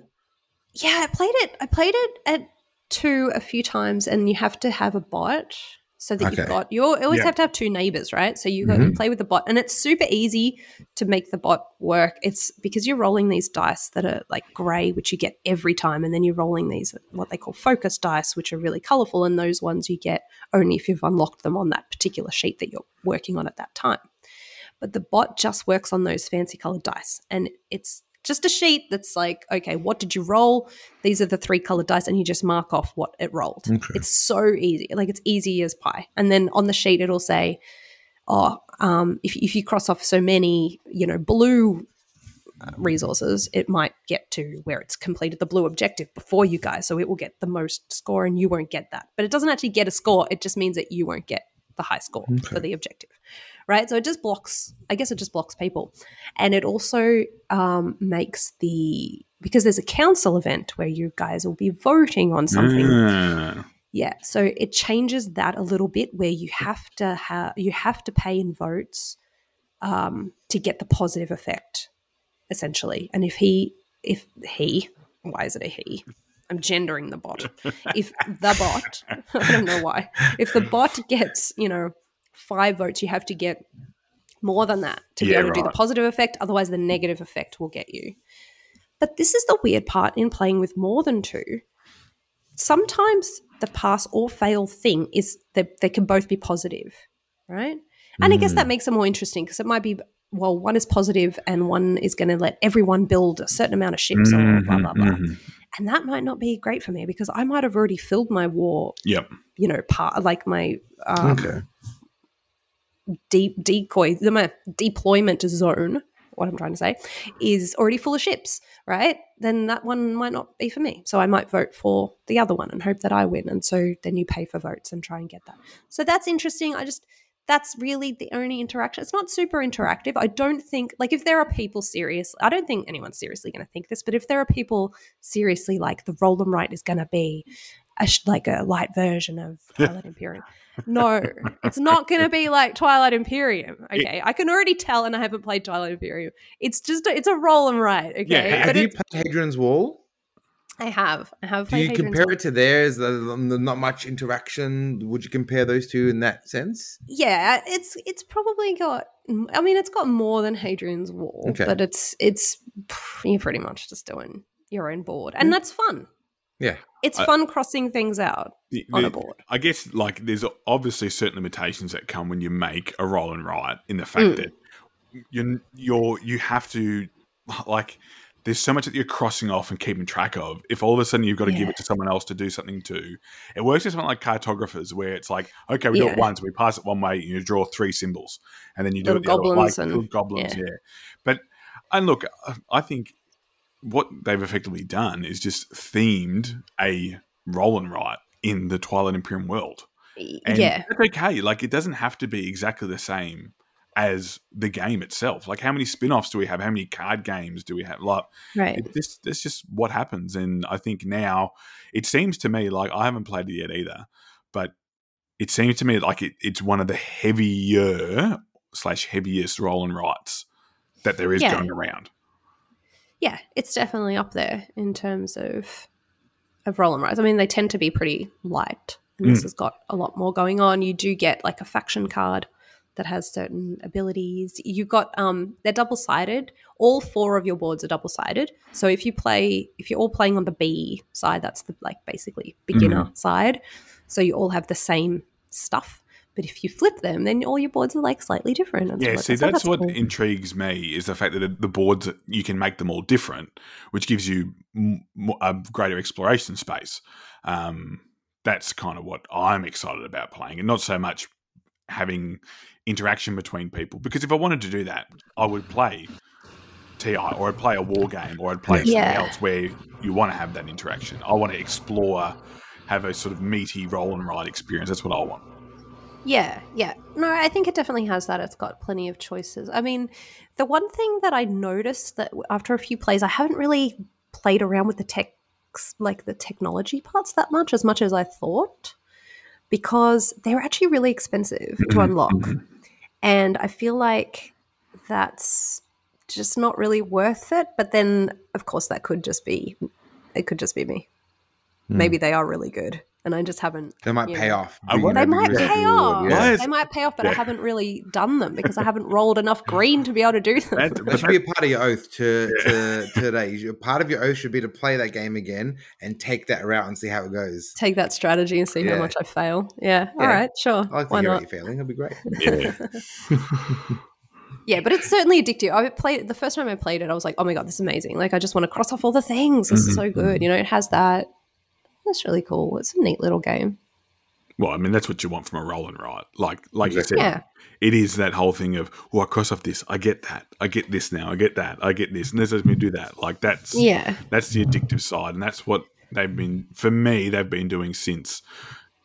Yeah, I played it. I played it at two a few times, and you have to have a bot so that okay. you've got you always yeah. have to have two neighbors, right? So you, mm-hmm. you play with the bot, and it's super easy to make the bot work. It's because you're rolling these dice that are like grey, which you get every time, and then you're rolling these what they call focus dice, which are really colourful, and those ones you get only if you've unlocked them on that particular sheet that you're working on at that time. But the bot just works on those fancy coloured dice, and it's just a sheet that's like, okay, what did you roll? These are the three colored dice, and you just mark off what it rolled. Okay. It's so easy. Like it's easy as pie. And then on the sheet, it'll say, oh, um, if, if you cross off so many, you know, blue uh, resources, it might get to where it's completed the blue objective before you guys. So it will get the most score and you won't get that. But it doesn't actually get a score. It just means that you won't get the high score okay. for the objective right? So it just blocks, I guess it just blocks people. And it also um, makes the, because there's a council event where you guys will be voting on something. Mm. Yeah, so it changes that a little bit where you have to have you have to pay in votes um, to get the positive effect, essentially. And if he, if he, why is it a he? I'm gendering the bot. if the bot, *laughs* I don't know why. If the bot gets, you know, five votes, you have to get more than that to yeah, be able to do the positive effect. Otherwise, the negative effect will get you. But this is the weird part in playing with more than two. Sometimes the pass or fail thing is that they can both be positive, right? And mm. I guess that mm. makes it more interesting because it might be well, one is positive and one is going to let everyone build a certain amount of ships mm-hmm, or blah blah blah. Mm-hmm. And that might not be great for me because I might have already filled my war. Yep. You know, part like my um, okay deep decoy, the deployment zone, what I'm trying to say, is already full of ships, right? Then that one might not be for me. So I might vote for the other one and hope that I win. And so then you pay for votes and try and get that. So that's interesting. I just, that's really the only interaction. It's not super interactive. I don't think, like, if there are people seriously, I don't think anyone's seriously going to think this, but if there are people seriously like the roll and right is going to be a, like a light version of *laughs* Twilight Imperium. No, it's not going to be like Twilight Imperium. Okay, I can already tell, and I haven't played Twilight Imperium. It's just a, it's a roll and write. Okay, yeah, have you played Hadrian's Wall? I have. I have. Do you Hadrian's compare Wall. it to theirs? Not much interaction. Would you compare those two in that sense? Yeah, it's it's probably got. I mean, it's got more than Hadrian's Wall, okay. but it's it's you're pretty much just doing your own board, and mm. that's fun. Yeah. It's fun crossing things out the, on a board. I guess like there's obviously certain limitations that come when you make a roll and write in the fact mm. that you you're you have to like there's so much that you're crossing off and keeping track of. If all of a sudden you've got to yeah. give it to someone else to do something too, it works as something like cartographers where it's like, okay, we yeah. do it once, we pass it one way, and you draw three symbols, and then you do little it the goblins other way. Like, and, goblins, yeah. yeah. But and look, I think what they've effectively done is just themed a roll and write in the Twilight Imperium world. And yeah. That's okay. Like, it doesn't have to be exactly the same as the game itself. Like, how many spin offs do we have? How many card games do we have? Like, right. this, this just what happens. And I think now it seems to me like I haven't played it yet either, but it seems to me like it, it's one of the heavier slash heaviest roll and writes that there is yeah. going around yeah, it's definitely up there in terms of of roll and rise. I mean, they tend to be pretty light, and mm. this has got a lot more going on. You do get like a faction card that has certain abilities. You've got um they're double sided. All four of your boards are double sided. So if you play if you're all playing on the B side, that's the like basically beginner mm-hmm. side. So you all have the same stuff. But if you flip them, then all your boards are like slightly different. yeah, see, that's, that's what cool. intrigues me is the fact that the boards you can make them all different, which gives you a greater exploration space. Um, that's kind of what I'm excited about playing, and not so much having interaction between people. Because if I wanted to do that, I would play TI or I'd play a war game or I'd play something yeah. else where you want to have that interaction. I want to explore, have a sort of meaty roll and ride experience. That's what I want. Yeah, yeah. No, I think it definitely has that. It's got plenty of choices. I mean, the one thing that I noticed that after a few plays, I haven't really played around with the tech, like the technology parts that much, as much as I thought, because they're actually really expensive to mm-hmm, unlock. Mm-hmm. And I feel like that's just not really worth it. But then, of course, that could just be, it could just be me. Mm. Maybe they are really good and I just haven't. They might pay know, off. They might pay off. Yeah. They might pay off, but yeah. I haven't really done them because I haven't rolled enough *laughs* green to be able to do them. That should be a part of your oath to, to today. Part of your oath should be to play that game again and take that route and see how it goes. Take that strategy and see yeah. how much I fail. Yeah. All right. Sure. I like to Why hear not? you failing. It'll be great. *laughs* Yeah. *laughs* yeah, but it's certainly addictive. I played the first time I played it. I was like, "Oh my god, this is amazing! Like, I just want to cross off all the things. This mm-hmm. is so good." Mm-hmm. You know, it has that that's really cool. It's a neat little game. Well, I mean, that's what you want from a roll and write. Like, like you said, yeah. it is that whole thing of, oh, I cross off this, I get that, I get this now, I get that, I get this, and this lets me do that. Like, that's yeah, that's the addictive side, and that's what they've been for me. They've been doing since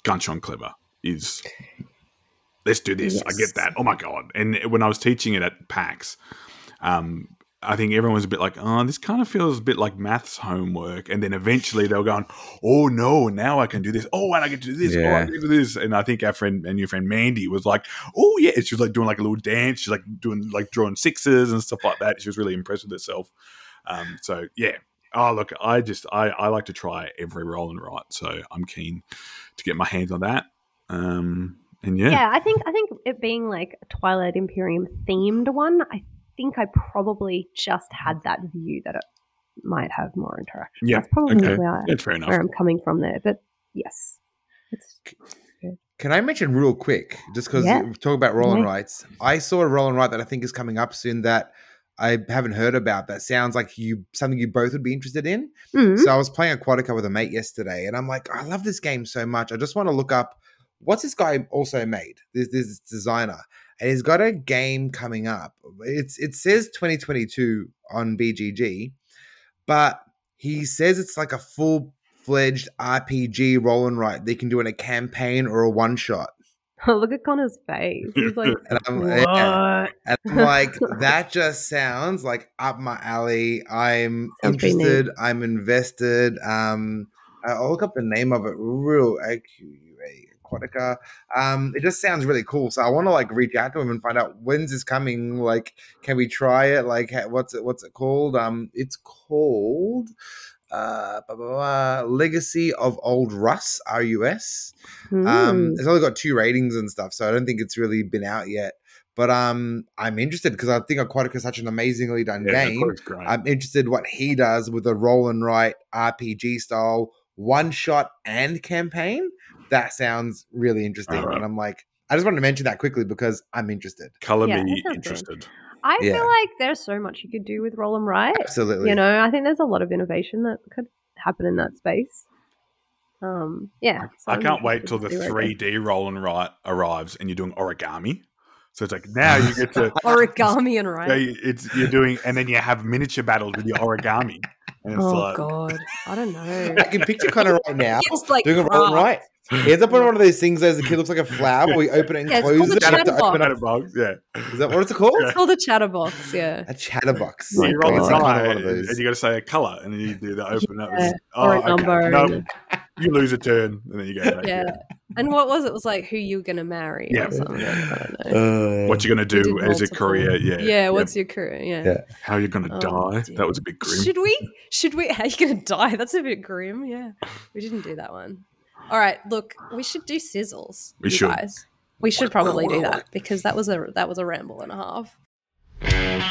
Ganz Schön Clever is. Let's do this. Yes. I get that. Oh my god! And when I was teaching it at PAX, um, I think everyone was a bit like, oh, this kind of feels a bit like maths homework. And then eventually they were going, oh no, now I can do this. Oh, and I can do this. Yeah. Oh, I can do this. And I think our friend and your friend Mandy was like, oh yeah. She was like doing like a little dance. She's like doing like drawing sixes and stuff like that. She was really impressed with herself. Um, so yeah. Oh look, I just I, I like to try every roll and write. So I'm keen to get my hands on that. Um, and yeah. Yeah, I think I think it being like a Twilight Imperium themed one, I think I probably just had that view that it might have more interaction. Yeah, That's probably okay. where, That's fair enough. where I'm coming from there. But yes, it's good. Can I mention real quick, just because yeah. talk about roll and rights? I saw a roll and that I think is coming up soon that I haven't heard about. That sounds like you something you both would be interested in. Mm-hmm. So I was playing Aquatica with a mate yesterday, and I'm like, I love this game so much. I just want to look up what's this guy also made. This this designer, and he's got a game coming up. It's it says 2022 on BGG, but he says it's like a full fledged RPG roll and write. They can do in a campaign or a one shot. *laughs* Look at Conor's face. He's like, *laughs* and I'm, what? Yeah. And I'm like, that just sounds like up my alley. I'm sounds interested. I'm invested. Um, I'll look up the name of it real. Aquatica. Um, it just sounds really cool. So I want to like reach out to him and find out when's this coming. Like, can we try it? Like, what's it? What's it called? Um, it's called uh, blah, blah, blah, Legacy of Old Rus, R U S. Mm. Um, hmm. it's only got two ratings and stuff, so I don't think it's really been out yet. But um, I'm interested because I think Aquatica is such an amazingly done yeah, game. I'm interested what he does with a roll and write RPG style one shot and campaign that sounds really interesting. Right. And I'm like, I just wanted to mention that quickly because I'm interested. Color yeah, me interested. Good. I yeah. feel like there's so much you could do with roll and write. Absolutely. You know, I think there's a lot of innovation that could happen in that space. Um, yeah. So I can't wait till the 3D roll and write arrives and you're doing origami. So it's like now you get to *laughs* origami and write. It's you're doing, and then you have miniature battles with your origami. Oh like, God, I don't *laughs* know. I can picture kind of right *laughs* now it's like doing it roll and write. He ends up on one of those things as a kid looks like a flower We open it and *laughs* yeah, close it. Have to open chatterbox. Yeah. Is that what it's called? It's called a chatterbox, yeah. A chatterbox. Yeah, you roll the die and, and you got to say a colour and then you do the open up. Yeah. Oh, or a oh, okay. number. No, you lose a turn and then you go back. Yeah. And what was it? it? was like who you're gonna marry yeah. or something. Uh, what you're gonna do as a career? Yeah. Yeah. What's your career? Yeah. yeah. How you're gonna oh, die? Dear. That was a bit grim. Should we? Should we? How you gonna die? That's a bit grim. Yeah. We didn't do that one. All right, look, we should do sizzles. We should. Guys. We should probably do that because that was a that was a ramble and a half.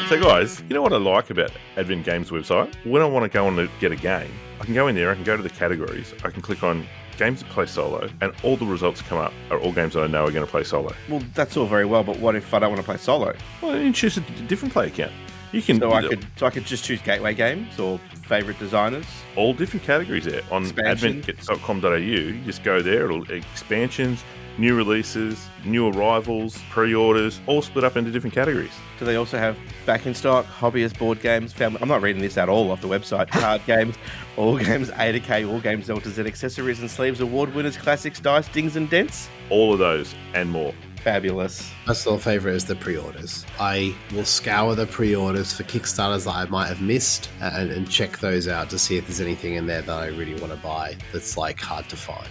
So, guys, you know what I like about Advent Games website? When I want to go on to get a game, I can go in there, I can go to the categories, I can click on games to play solo, and all the results come up are all games that I know are going to play solo. Well, that's all very well, but what if I don't want to play solo? Well, then you choose a different player count. You can. So I could. So I could just choose gateway games or favorite designers. All different categories there on advent.com.au. You just go there. It'll expansions, new releases, new arrivals, pre-orders, all split up into different categories. Do they also have back in stock hobbyist board games? Family. I'm not reading this at all off the website. *laughs* Card games, all games A to K, all games Delta Z, accessories and sleeves, award winners, classics, dice, dings and dents. All of those and more. Fabulous. My still favorite is the pre-orders. I will scour the pre-orders for Kickstarters that I might have missed and, and check those out to see if there's anything in there that I really want to buy that's like hard to find.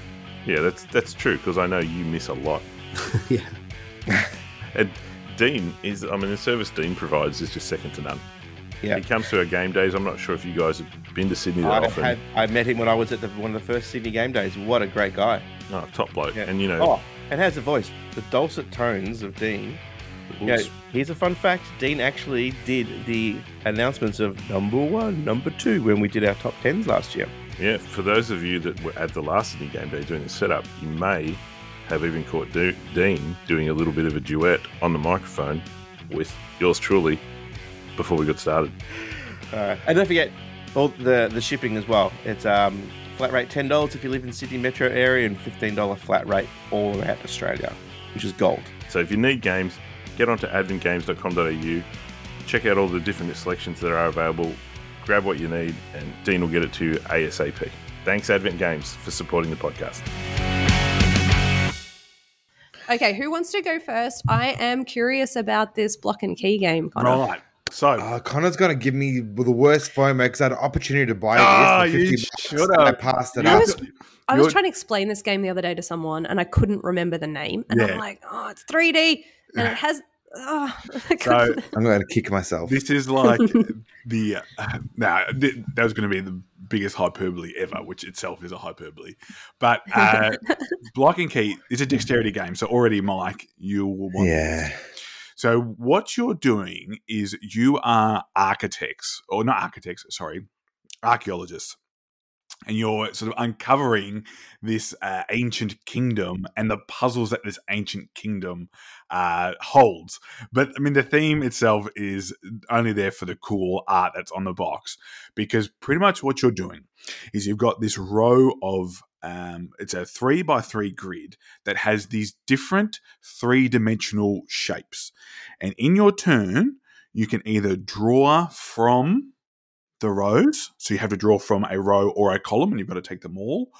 Yeah, that's that's true because I know you miss a lot. *laughs* yeah. *laughs* and Dean is, I mean, the service Dean provides is just second to none. Yeah. He comes to our game days. I'm not sure if you guys have been to Sydney that I often. Had, I met him when I was at the, one of the first Sydney game days. What a great guy. Oh, top bloke. Yeah. And, you know. Oh, and has a voice. The dulcet tones of Dean. You know, here's a fun fact Dean actually did the announcements of number one, number two when we did our top tens last year. Yeah, for those of you that were at the last Sydney game day doing the setup, you may have even caught De- Dean doing a little bit of a duet on the microphone with yours truly before we got started. Uh, and don't forget all the the shipping as well. It's um, flat rate ten dollars if you live in Sydney metro area, and fifteen dollar flat rate all around Australia, which is gold. So if you need games, get onto adventgames.com.au, check out all the different selections that are available, grab what you need, and Dean will get it to you ASAP. Thanks, Advent Games, for supporting the podcast. Okay, who wants to go first? I am curious about this block and key game. Conor. Right. So Uh, Conor's going to give me the worst FOMO because I had an opportunity to buy Ah, this for you 50 bucks, should and I passed it You I up. was, I was trying to explain this game the other day to someone, and I couldn't remember the name. And Yeah. I'm like, oh, it's 3D, and it has. Oh, *laughs* I So couldn't- I'm going to kick myself. this is like *laughs* the uh, nah, th- that was going to be the biggest hyperbole ever, which itself is a hyperbole. But *laughs* uh, block and key is a dexterity game, so already, Mike, you will want. Yeah. So what you're doing is you are architects, or not architects, sorry, archaeologists. And you're sort of uncovering this uh, ancient kingdom and the puzzles that this ancient kingdom uh, holds. But I mean, the theme itself is only there for the cool art that's on the box, because pretty much what you're doing is you've got this row of um, it's a three by three grid that has these different three dimensional shapes. And in your turn, you can either draw from the rows. So you have to draw from a row or a column, and you've got to take them all.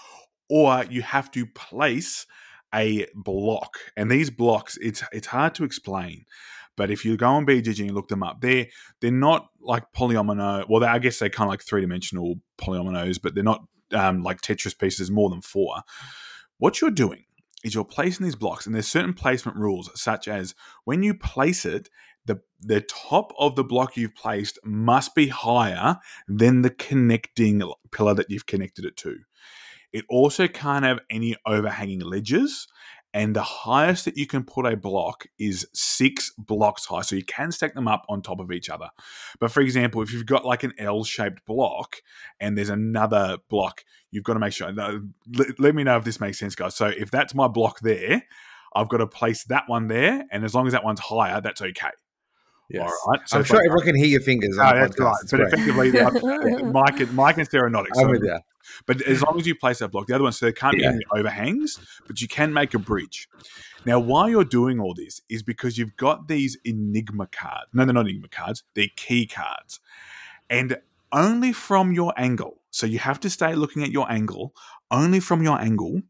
Or you have to place a block. And these blocks, it's it's hard to explain. But if you go on BGG and look them up, they're they're not like polyomino. Well, I guess they're kind of like three dimensional polyominoes, but they're not um, like Tetris pieces, more than four. What you're doing is you're placing these blocks, and there's certain placement rules, such as when you place it, the the top of the block you've placed must be higher than the connecting pillar that you've connected it to. It also can't have any overhanging ledges. And the highest that you can put a block is six blocks high. So you can stack them up on top of each other. But for example, if you've got like an L shaped block and there's another block, you've got to make sure. Uh, let, let me know if this makes sense, guys. So if that's my block there, I've got to place that one there. And as long as that one's higher, that's okay. Yes. All right. I'm sure I- everyone can hear your fingers. no, oh, that's right. But great. effectively, *laughs* Mike, and, Mike and Sarah are not. I'm So, with you. but as long as you place that block, the other one, so there can't Yeah. be any overhangs, but you can make a bridge. Now, why you're doing all this is because you've got these Enigma cards. No, they're not Enigma cards, they're key cards. And only from your angle, so you have to stay looking at your angle, only from your angle,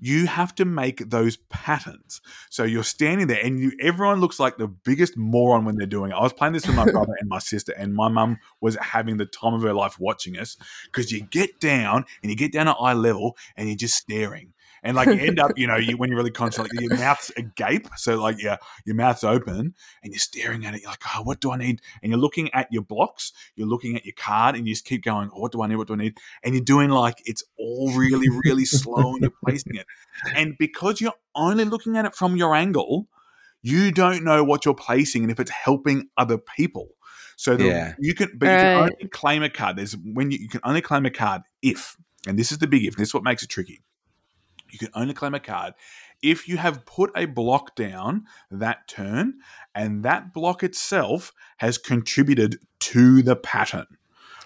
you have to make those patterns. So you're standing there and you everyone looks like the biggest moron when they're doing it. I was playing this with my *laughs* brother and my sister, and my mum was having the time of her life watching us because you get down and you get down at eye level and you're just staring. And like you end up, you know, you, when you're really conscious, like your mouth's agape, so like yeah, your mouth's open, and you're staring at it. You're like, oh, what do I need? And you're looking at your blocks, you're looking at your card, and you just keep going, oh, what do I need? What do I need? And you're doing like it's all really, really slow, and you're placing it. And because you're only looking at it from your angle, you don't know what you're placing and if it's helping other people. So the, yeah. you can, but right. you can only claim a card. There's when you, you can only claim a card if, and this is the big if. This is what makes it tricky. You can only claim a card if you have put a block down that turn, and that block itself has contributed to the pattern.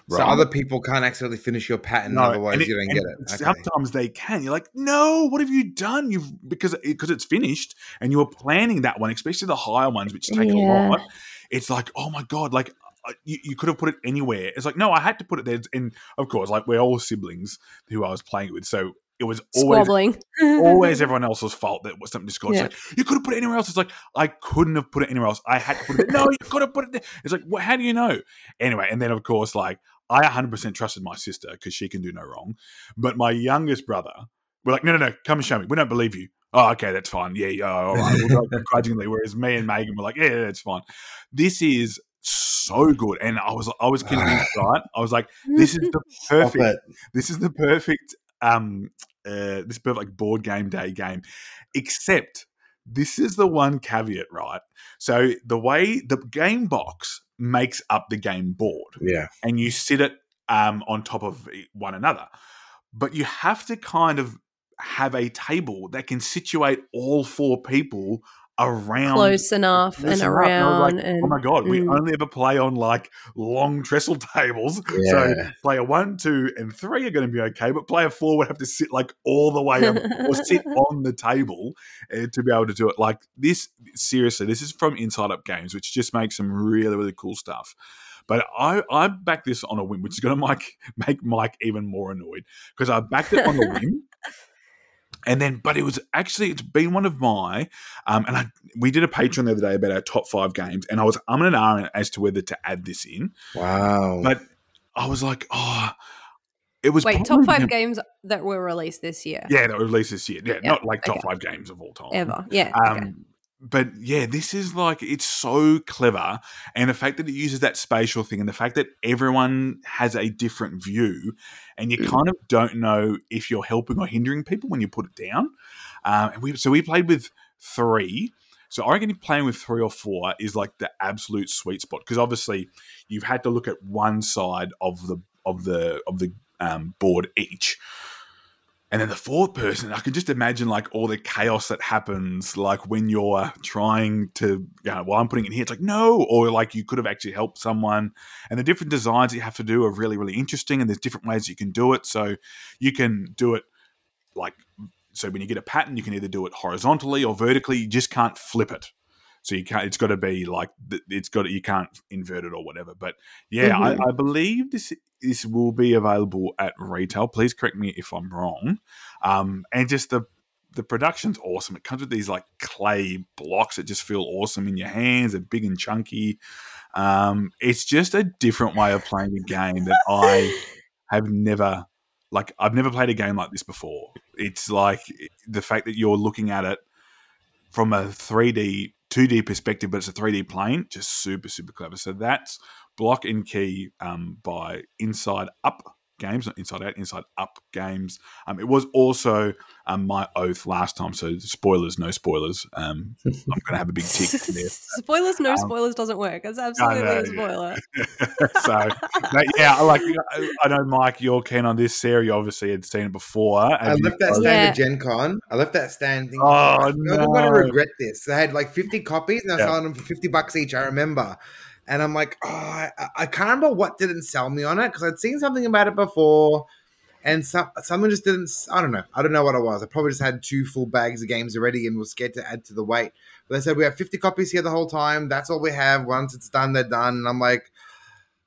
Right. So other people can't accidentally finish your pattern, no, otherwise it, you don't get it. Okay. Sometimes they can. You're like, no, what have you done? You've because because it's finished, and you were planning that one, especially the higher ones, which take yeah. a lot. It's like, oh my god, like uh, you, you, could have put it anywhere. It's like, no, I had to put it there. And of course, like we're all siblings who I was playing it with. So it was always always *laughs* everyone else's fault that was something discordant. Yeah. Like, you could have put it anywhere else. It's like I couldn't have put it anywhere else. I had to put it. no, you could have put it there. It's like, how do you know? Anyway, and then of course, like I 100% trusted my sister because she can do no wrong. But my youngest brother, we're like, no, no, no, come and show me. We don't believe you. Oh, okay, that's fine. Yeah, yeah, all right. We'll go *laughs* grudgingly. Whereas me and Megan were like, yeah, that's fine. This is so good, and I was I was *sighs* convinced, right? I was like, this is *laughs* the perfect. This is the perfect. Um, uh, this perfect like board game day game, except this is the one caveat, right? So the way the game box makes up the game board. Yeah. And you sit it um, on top of one another. But you have to kind of have a table that can situate all four people around close enough and around. Like, and, oh my god, mm. we only ever play on like long trestle *laughs* tables. Yeah. So player one, two, and three are going to be okay, but player four would have to sit like all the way up or sit *laughs* on the table uh, to be able to do it. Like this, seriously, this is from Inside Up Games, which just makes some really really cool stuff. But I, I backed this on a whim, which is going to make make Mike even more annoyed because I backed it on a whim. And then, but it was actually it's been one of my, um, and I we did a Patreon the other day about our top five games, and I was I'm an R as to whether to add this in. Wow! But I was like, oh, it was wait top five games that were released this year. Yeah, that were released this year. Yeah, not like top okay. five games of all time ever. Yeah. Um, okay but yeah, this is like it's so clever, and the fact that it uses that spatial thing, and the fact that everyone has a different view, and you mm. kind of don't know if you're helping or hindering people when you put it down. Um, and we so we played with three. So I reckon playing with three or four is like the absolute sweet spot because obviously you've had to look at one side of the of the of the um, board each. And then the fourth person, I can just imagine like all the chaos that happens, like when you're trying to, you know, well, I'm putting it here, it's like, no, or like you could have actually helped someone. And the different designs you have to do are really, really interesting. And there's different ways you can do it. So you can do it like, so when you get a pattern, you can either do it horizontally or vertically. You just can't flip it. So you can't. It's got to be like it's got. You can't invert it or whatever. But yeah, mm-hmm. I, I, believe this this will be available at retail. Please correct me if I'm wrong. Um, and just the the production's awesome. It comes with these like clay blocks that just feel awesome in your hands. They're big and chunky. Um, it's just a different way of playing a game that I have never like. I've never played a game like this before. It's like the fact that you're looking at it from a 3D 2D perspective, but it's a 3D plane. Just super, super clever. So that's Block and Key um, by Inside Up Games, not Inside Out, Inside Up Games. Um, it was also um, my oath last time. So spoilers, no spoilers. Um, I'm going to have a big tick there. *laughs* spoilers, no um, spoilers doesn't work. It's absolutely a spoiler. *laughs* so yeah, I like I know Mike, you're keen on this. Sarah, you obviously had seen it before. I left that stand yeah. at Gen Con. I left that stand. Thinking, oh no, I'm going to regret this. They had like 50 copies, and I yeah. selling them for 50 bucks each. I remember. And I'm like, oh, I, I can't remember what didn't sell me on it because I'd seen something about it before and some, someone just didn't. I don't know. I don't know what it was. I probably just had two full bags of games already and was scared to add to the weight. But they said we have 50 copies here the whole time. That's all we have. Once it's done, they're done. And I'm like,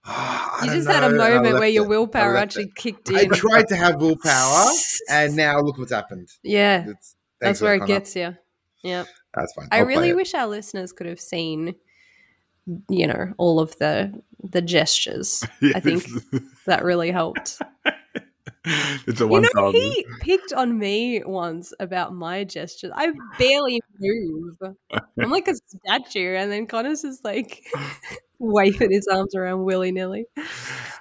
oh, you just know. had a moment where your willpower actually it. kicked in. I *laughs* tried to have willpower, *laughs* and now look what's happened. Yeah, that's where it gets you. Yeah, that's fine. I'll i really wish our listeners could have seen you know all of the the gestures *laughs* i think that really helped *laughs* it's a one you know, He picked on me once about my gestures. I barely move. I'm like a statue, and then Conor's just like *laughs* waving his arms around willy nilly.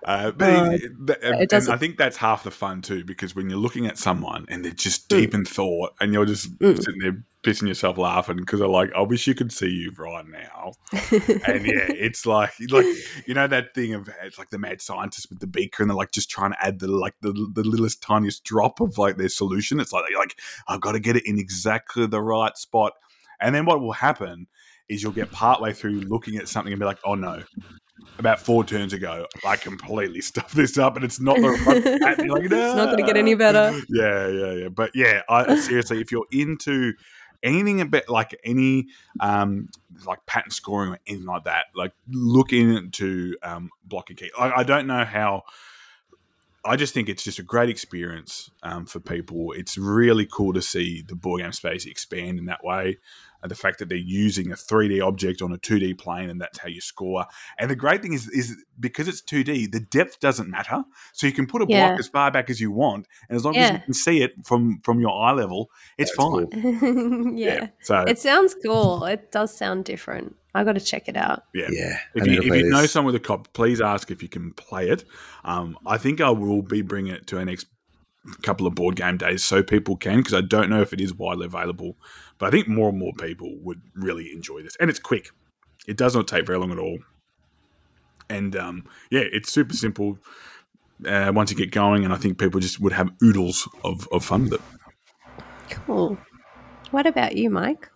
Uh, *laughs* but uh, it, it, and I think that's half the fun too, because when you're looking at someone and they're just mm. deep mm. in thought, and you're just mm. sitting there pissing yourself laughing because they're like, "I wish you could see you right now." and yeah, *laughs* it's like like you know that thing of it's like the mad scientist with the beaker, and they're like just trying to add the like the the littlest tiniest drop of like their solution. It's like like I've got to get it in exactly the right spot, and then what will happen is you'll get partway through looking at something and be like, "Oh no." About four turns ago, I completely *laughs* stuffed this up, and it's not the right. *laughs* like, no. It's not going to get any better. Yeah, yeah, yeah. But yeah, I seriously, if you're into anything a bit like any um, like pattern scoring or anything like that, like look into um, block and key. I, I don't know how. I just think it's just a great experience um, for people. It's really cool to see the board game space expand in that way and the fact that they're using a 3D object on a 2D plane and that's how you score. And the great thing is, is because it's 2D, the depth doesn't matter. So you can put a yeah. block as far back as you want, and as long yeah. as you can see it from from your eye level, it's that's fine. Cool. *laughs* yeah. yeah. So it sounds cool. It does sound different. I got to check it out. Yeah, yeah. If you, if you know someone with a cop, please ask if you can play it. Um, I think I will be bringing it to our next couple of board game days so people can because I don't know if it is widely available but I think more and more people would really enjoy this, and it's quick. It does not take very long at all, and um, yeah, it's super simple. Uh, once you get going, and I think people just would have oodles of, of fun with it. Cool. What about you, Mike?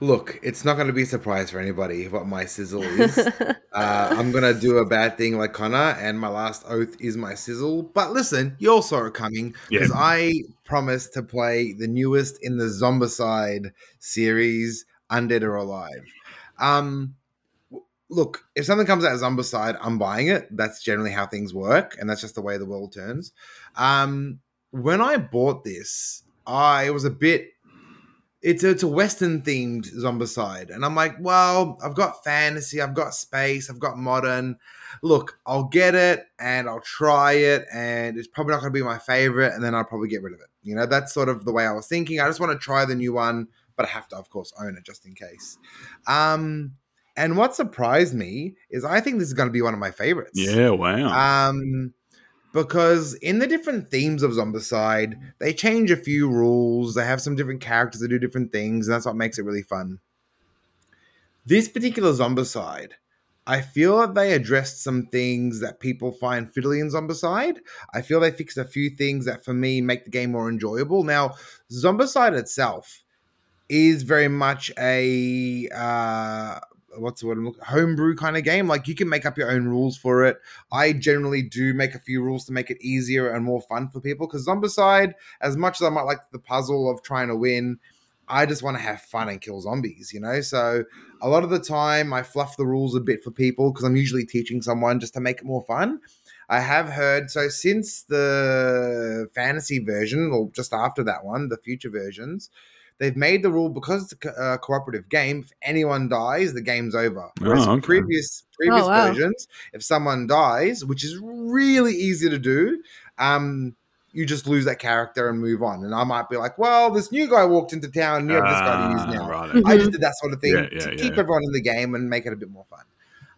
Look, it's not going to be a surprise for anybody what my sizzle is. *laughs* uh, I'm going to do a bad thing like Conor, and my last oath is my sizzle. But listen, you all saw it coming because yeah. I promised to play the newest in the Zombicide series, Undead or Alive. Um, look, if something comes out of Zombicide, I'm buying it. That's generally how things work, and that's just the way the world turns. Um, when I bought this, I was a bit it's a, it's a western themed zombicide and i'm like well i've got fantasy i've got space i've got modern. Look i'll get it and i'll try it and it's probably not going to be my favorite and then i'll probably get rid of it. You know that's sort of the way i was thinking. I just want to try the new one but i have to of course own it just in case. Um and what surprised me is i think this is going to be one of my favorites. Yeah wow. Um because in the different themes of Zombicide, they change a few rules. They have some different characters that do different things, and that's what makes it really fun. This particular Zombicide, I feel that they addressed some things that people find fiddly in Zombicide. I feel they fixed a few things that, for me, make the game more enjoyable. Now, Zombicide itself is very much a uh, what's the word I'm homebrew kind of game. Like you can make up your own rules for it. I generally do make a few rules to make it easier and more fun for people because Zombicide, as much as I might like the puzzle of trying to win, I just want to have fun and kill zombies, you know? So a lot of the time I fluff the rules a bit for people because I'm usually teaching someone just to make it more fun. I have heard so since the fantasy version, or just after that one, the future versions, They've made the rule because it's a uh, cooperative game. If anyone dies, the game's over. Whereas oh, okay. previous previous oh, wow. versions, if someone dies, which is really easy to do, um, you just lose that character and move on. And I might be like, well, this new guy walked into town and you have this guy to use ah, now. Right. I just did that sort of thing yeah, yeah, to yeah, keep everyone in the game and make it a bit more fun.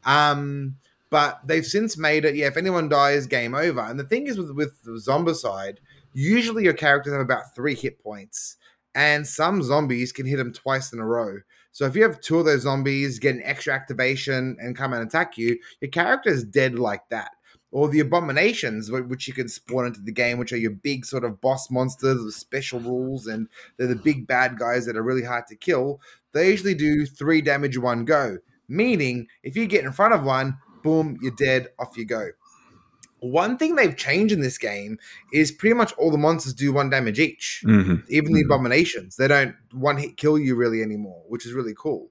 Um, but they've since made it, yeah, if anyone dies, game over. And the thing is with, with the Zombicide, usually your characters have about three hit points and some zombies can hit them twice in a row. So if you have two of those zombies get an extra activation and come and attack you, your character is dead like that. Or the abominations, which you can spawn into the game, which are your big sort of boss monsters with special rules, and they're the big bad guys that are really hard to kill. They usually do three damage one go, meaning if you get in front of one, boom, you're dead, off you go. One thing they've changed in this game is pretty much all the monsters do one damage each. Mm-hmm. Even the mm-hmm. abominations, they don't one hit kill you really anymore, which is really cool.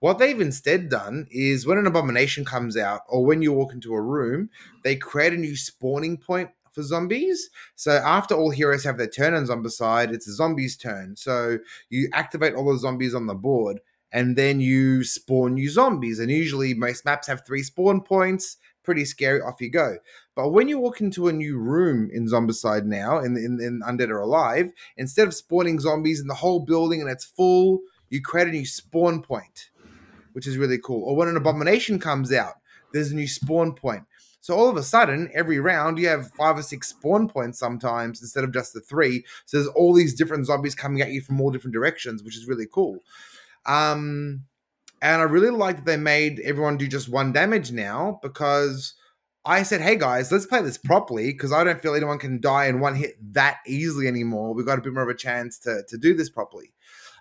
What they've instead done is when an abomination comes out, or when you walk into a room, they create a new spawning point for zombies. So after all heroes have their turn on Zombicide, it's a zombie's turn. So you activate all the zombies on the board, and then you spawn new zombies. And usually most maps have three spawn points pretty scary. Off you go. But when you walk into a new room in Zombicide now, in, in, in Undead or Alive, instead of spawning zombies in the whole building and it's full, you create a new spawn point, which is really cool. Or when an abomination comes out, there's a new spawn point. So all of a sudden, every round you have five or six spawn points sometimes instead of just the three. So there's all these different zombies coming at you from all different directions, which is really cool. Um, and I really like that they made everyone do just one damage now because I said, hey guys, let's play this properly because I don't feel anyone can die in one hit that easily anymore. We've got a bit more of a chance to, to do this properly.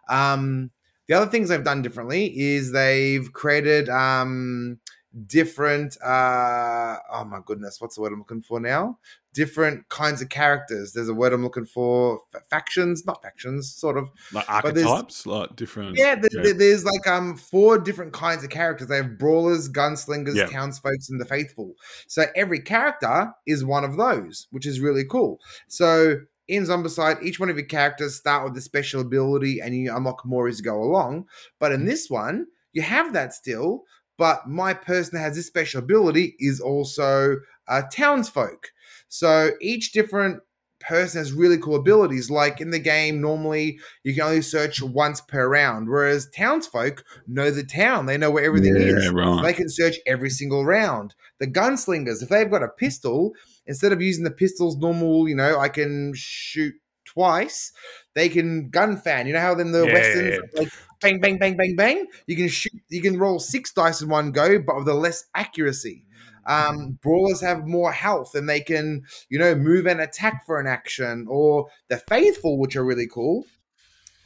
Um, the other things they've done differently is they've created um, different uh oh my goodness what's the word i'm looking for now different kinds of characters there's a word i'm looking for factions not factions sort of like archetypes like different yeah, yeah, there's like um four different kinds of characters they have brawlers gunslingers yeah. townsfolk and the faithful so every character is one of those which is really cool so in Zombicide, each one of your characters start with a special ability and you unlock more as you go along. But in mm. this one, you have that still, but my person that has this special ability is also a townsfolk. So each different person has really cool abilities. Like in the game, normally you can only search once per round, whereas townsfolk know the town. They know where everything yeah, is. Right. They can search every single round. The gunslingers, if they've got a pistol, instead of using the pistol's normal, you know, I can shoot twice. They can gun fan. You know how then the yeah, westerns like bang, bang, bang, bang, bang. You can shoot. You can roll six dice in one go, but with a less accuracy. Um, brawlers have more health and they can, you know, move and attack for an action. Or the faithful, which are really cool.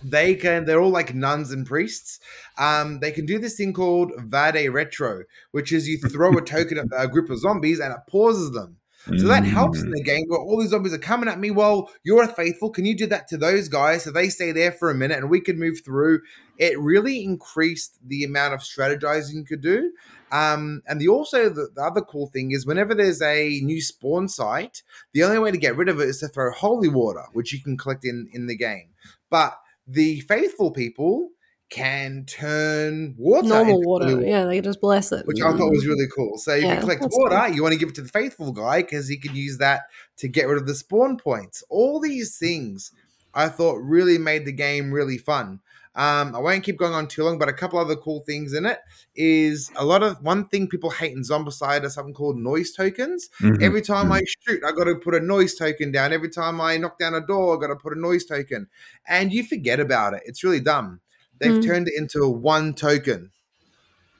They can. They're all like nuns and priests. Um, they can do this thing called Vade Retro, which is you throw a *laughs* token at a group of zombies and it pauses them. So that helps in mm. the game where all these zombies are coming at me. Well, you're a faithful. Can you do that to those guys so they stay there for a minute and we can move through? It really increased the amount of strategizing you could do. Um, and the also the, the, other cool thing is whenever there's a new spawn site, the only way to get rid of it is to throw holy water, which you can collect in in the game. But the faithful people can turn water normal water. water. Yeah, they can just bless it, which I thought was really cool. So if yeah, you collect water, cool. you want to give it to the faithful guy because he can use that to get rid of the spawn points. All these things I thought really made the game really fun. Um, I won't keep going on too long, but a couple other cool things in it is a lot of one thing people hate in Zombicide are something called noise tokens. Mm-hmm. Every time mm-hmm. I shoot, I got to put a noise token down. Every time I knock down a door, I got to put a noise token, and you forget about it. It's really dumb. They've mm. turned it into one token.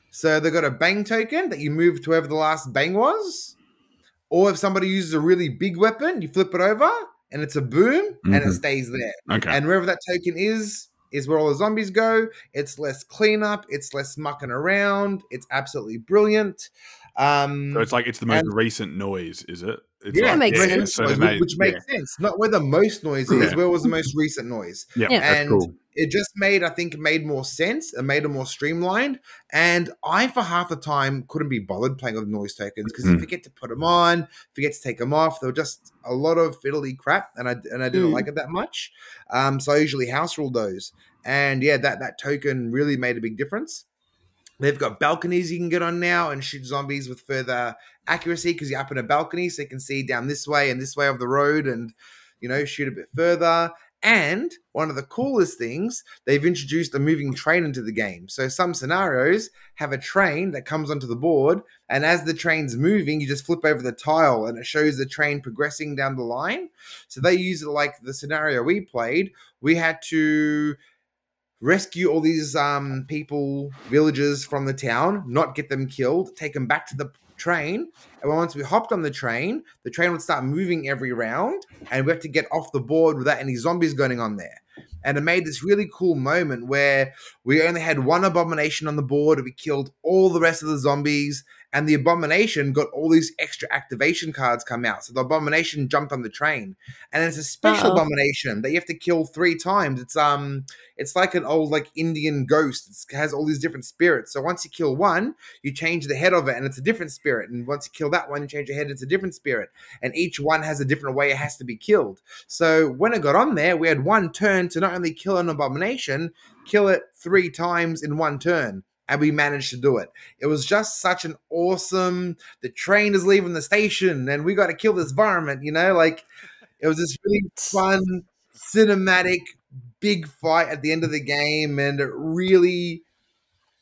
So they've got a bang token that you move to wherever the last bang was. Or if somebody uses a really big weapon, you flip it over and it's a boom mm-hmm. and it mm-hmm. stays there. Okay. And wherever that token is, is where all the zombies go. It's less cleanup, it's less mucking around. It's absolutely brilliant. Um, so it's like it's the most and, recent noise, is it? It's yeah, like, makes yeah, sense. So made, which makes yeah. sense. Not where the most noise is, where was the most recent noise. Yeah, and cool. it just made, I think, made more sense and made it more streamlined. And I, for half the time, couldn't be bothered playing with noise tokens because mm. you forget to put them on, forget to take them off. They were just a lot of fiddly crap, and I and I didn't mm. like it that much. Um, so I usually house rule those. And yeah, that that token really made a big difference. They've got balconies you can get on now and shoot zombies with further accuracy because you're up in a balcony, so you can see down this way and this way of the road and, you know, shoot a bit further. And one of the coolest things, they've introduced a moving train into the game. So some scenarios have a train that comes onto the board, and as the train's moving, you just flip over the tile and it shows the train progressing down the line. So they use it like the scenario we played. We had to rescue all these um, people, villagers from the town, not get them killed, take them back to the train. And once we hopped on the train, the train would start moving every round, and we have to get off the board without any zombies going on there. And it made this really cool moment where we only had one abomination on the board, we killed all the rest of the zombies, and the abomination got all these extra activation cards come out. So the abomination jumped on the train, and it's a special Uh-oh. abomination that you have to kill three times. It's um, it's like an old like Indian ghost. It has all these different spirits. So once you kill one, you change the head of it, and it's a different spirit. And once you kill that one, you change the head, it's a different spirit. And each one has a different way it has to be killed. So when it got on there, we had one turn to not only kill an abomination, kill it three times in one turn and we managed to do it. It was just such an awesome. The train is leaving the station, and we got to kill this varmint. You know, like it was this really fun cinematic big fight at the end of the game, and it really.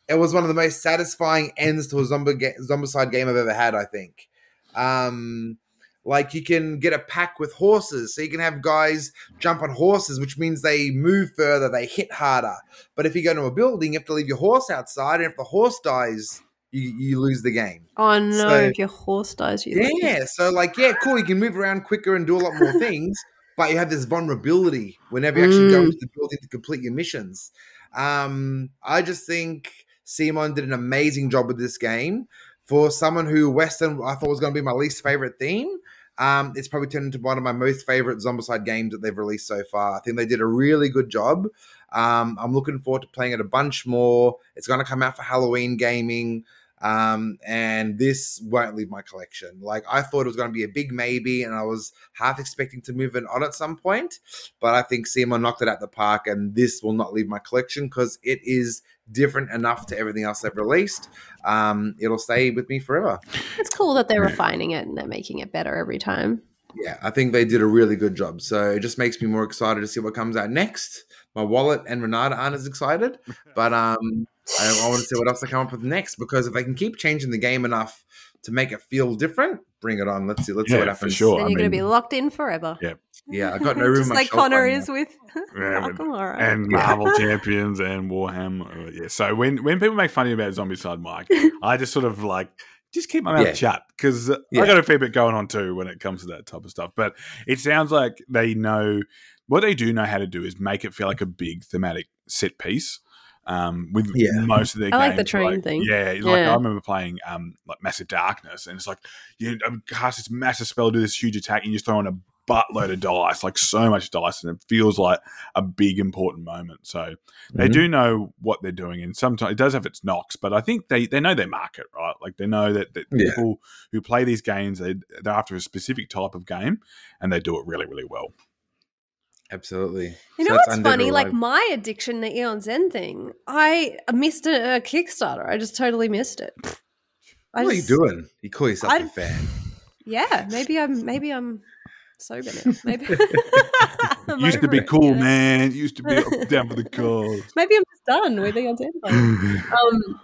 It was one of the most satisfying ends to a zombie ga- zombicide game I've ever had. I think. Um, like you can get a pack with horses, so you can have guys jump on horses, which means they move further, they hit harder. But if you go to a building, you have to leave your horse outside, and if the horse dies, you, you lose the game. Oh no! So, if your horse dies, you yeah. Lose. So like, yeah, cool. You can move around quicker and do a lot more *laughs* things, but you have this vulnerability whenever you actually mm. go into the building to complete your missions. Um, I just think CMON did an amazing job with this game for someone who Western I thought was going to be my least favorite theme. Um, it's probably turned into one of my most favorite Zombicide games that they've released so far. I think they did a really good job. Um, I'm looking forward to playing it a bunch more. It's going to come out for Halloween gaming. Um, and this won't leave my collection. Like I thought it was going to be a big maybe, and I was half expecting to move it on at some point, but I think CMON knocked it out the park, and this will not leave my collection because it is different enough to everything else they've released. Um, it'll stay with me forever. It's cool that they're refining it and they're making it better every time. Yeah, I think they did a really good job. So it just makes me more excited to see what comes out next. My wallet and Renata aren't as excited, but um, I, I want to see what else they come up with next because if they can keep changing the game enough to make it feel different, bring it on. Let's see. Let's yeah, see what happens. For sure. Then you're going to be locked in forever. Yeah. Yeah, I *laughs* got no room. Just like Conor is with *laughs* yeah, *laughs* and Marvel Champions and Warhammer. Uh, yeah. So when when people make fun of you about Zombicide, Mike, I just sort of like just keep my mouth yeah. shut because yeah. I got a fair bit going on too when it comes to that type of stuff. But it sounds like they know what they do know how to do is make it feel like a big thematic set piece um, with yeah. most of their *laughs* I games. like the train like, thing. Yeah, like yeah. I remember playing um, like Massive Darkness, and it's like you cast this massive spell, do this huge attack, and you just throw in a buttload of dice, like so much dice, and it feels like a big important moment. So mm-hmm. they do know what they're doing, and sometimes it does have its knocks, but I think they they know their market, right? Like they know that, that yeah. people who play these games they, they're after a specific type of game, and they do it really really well. Absolutely. You so know what's funny? Like my addiction to Aeon's End thing, I missed a, a Kickstarter. I just totally missed it. I what just, are you doing? You call yourself I'd, a fan? Yeah, maybe I'm. Maybe I'm sober now. Maybe *laughs* *laughs* used to be it, cool, man. Used to be down for the *laughs* cause. Maybe I'm just done with Aeon's End. um,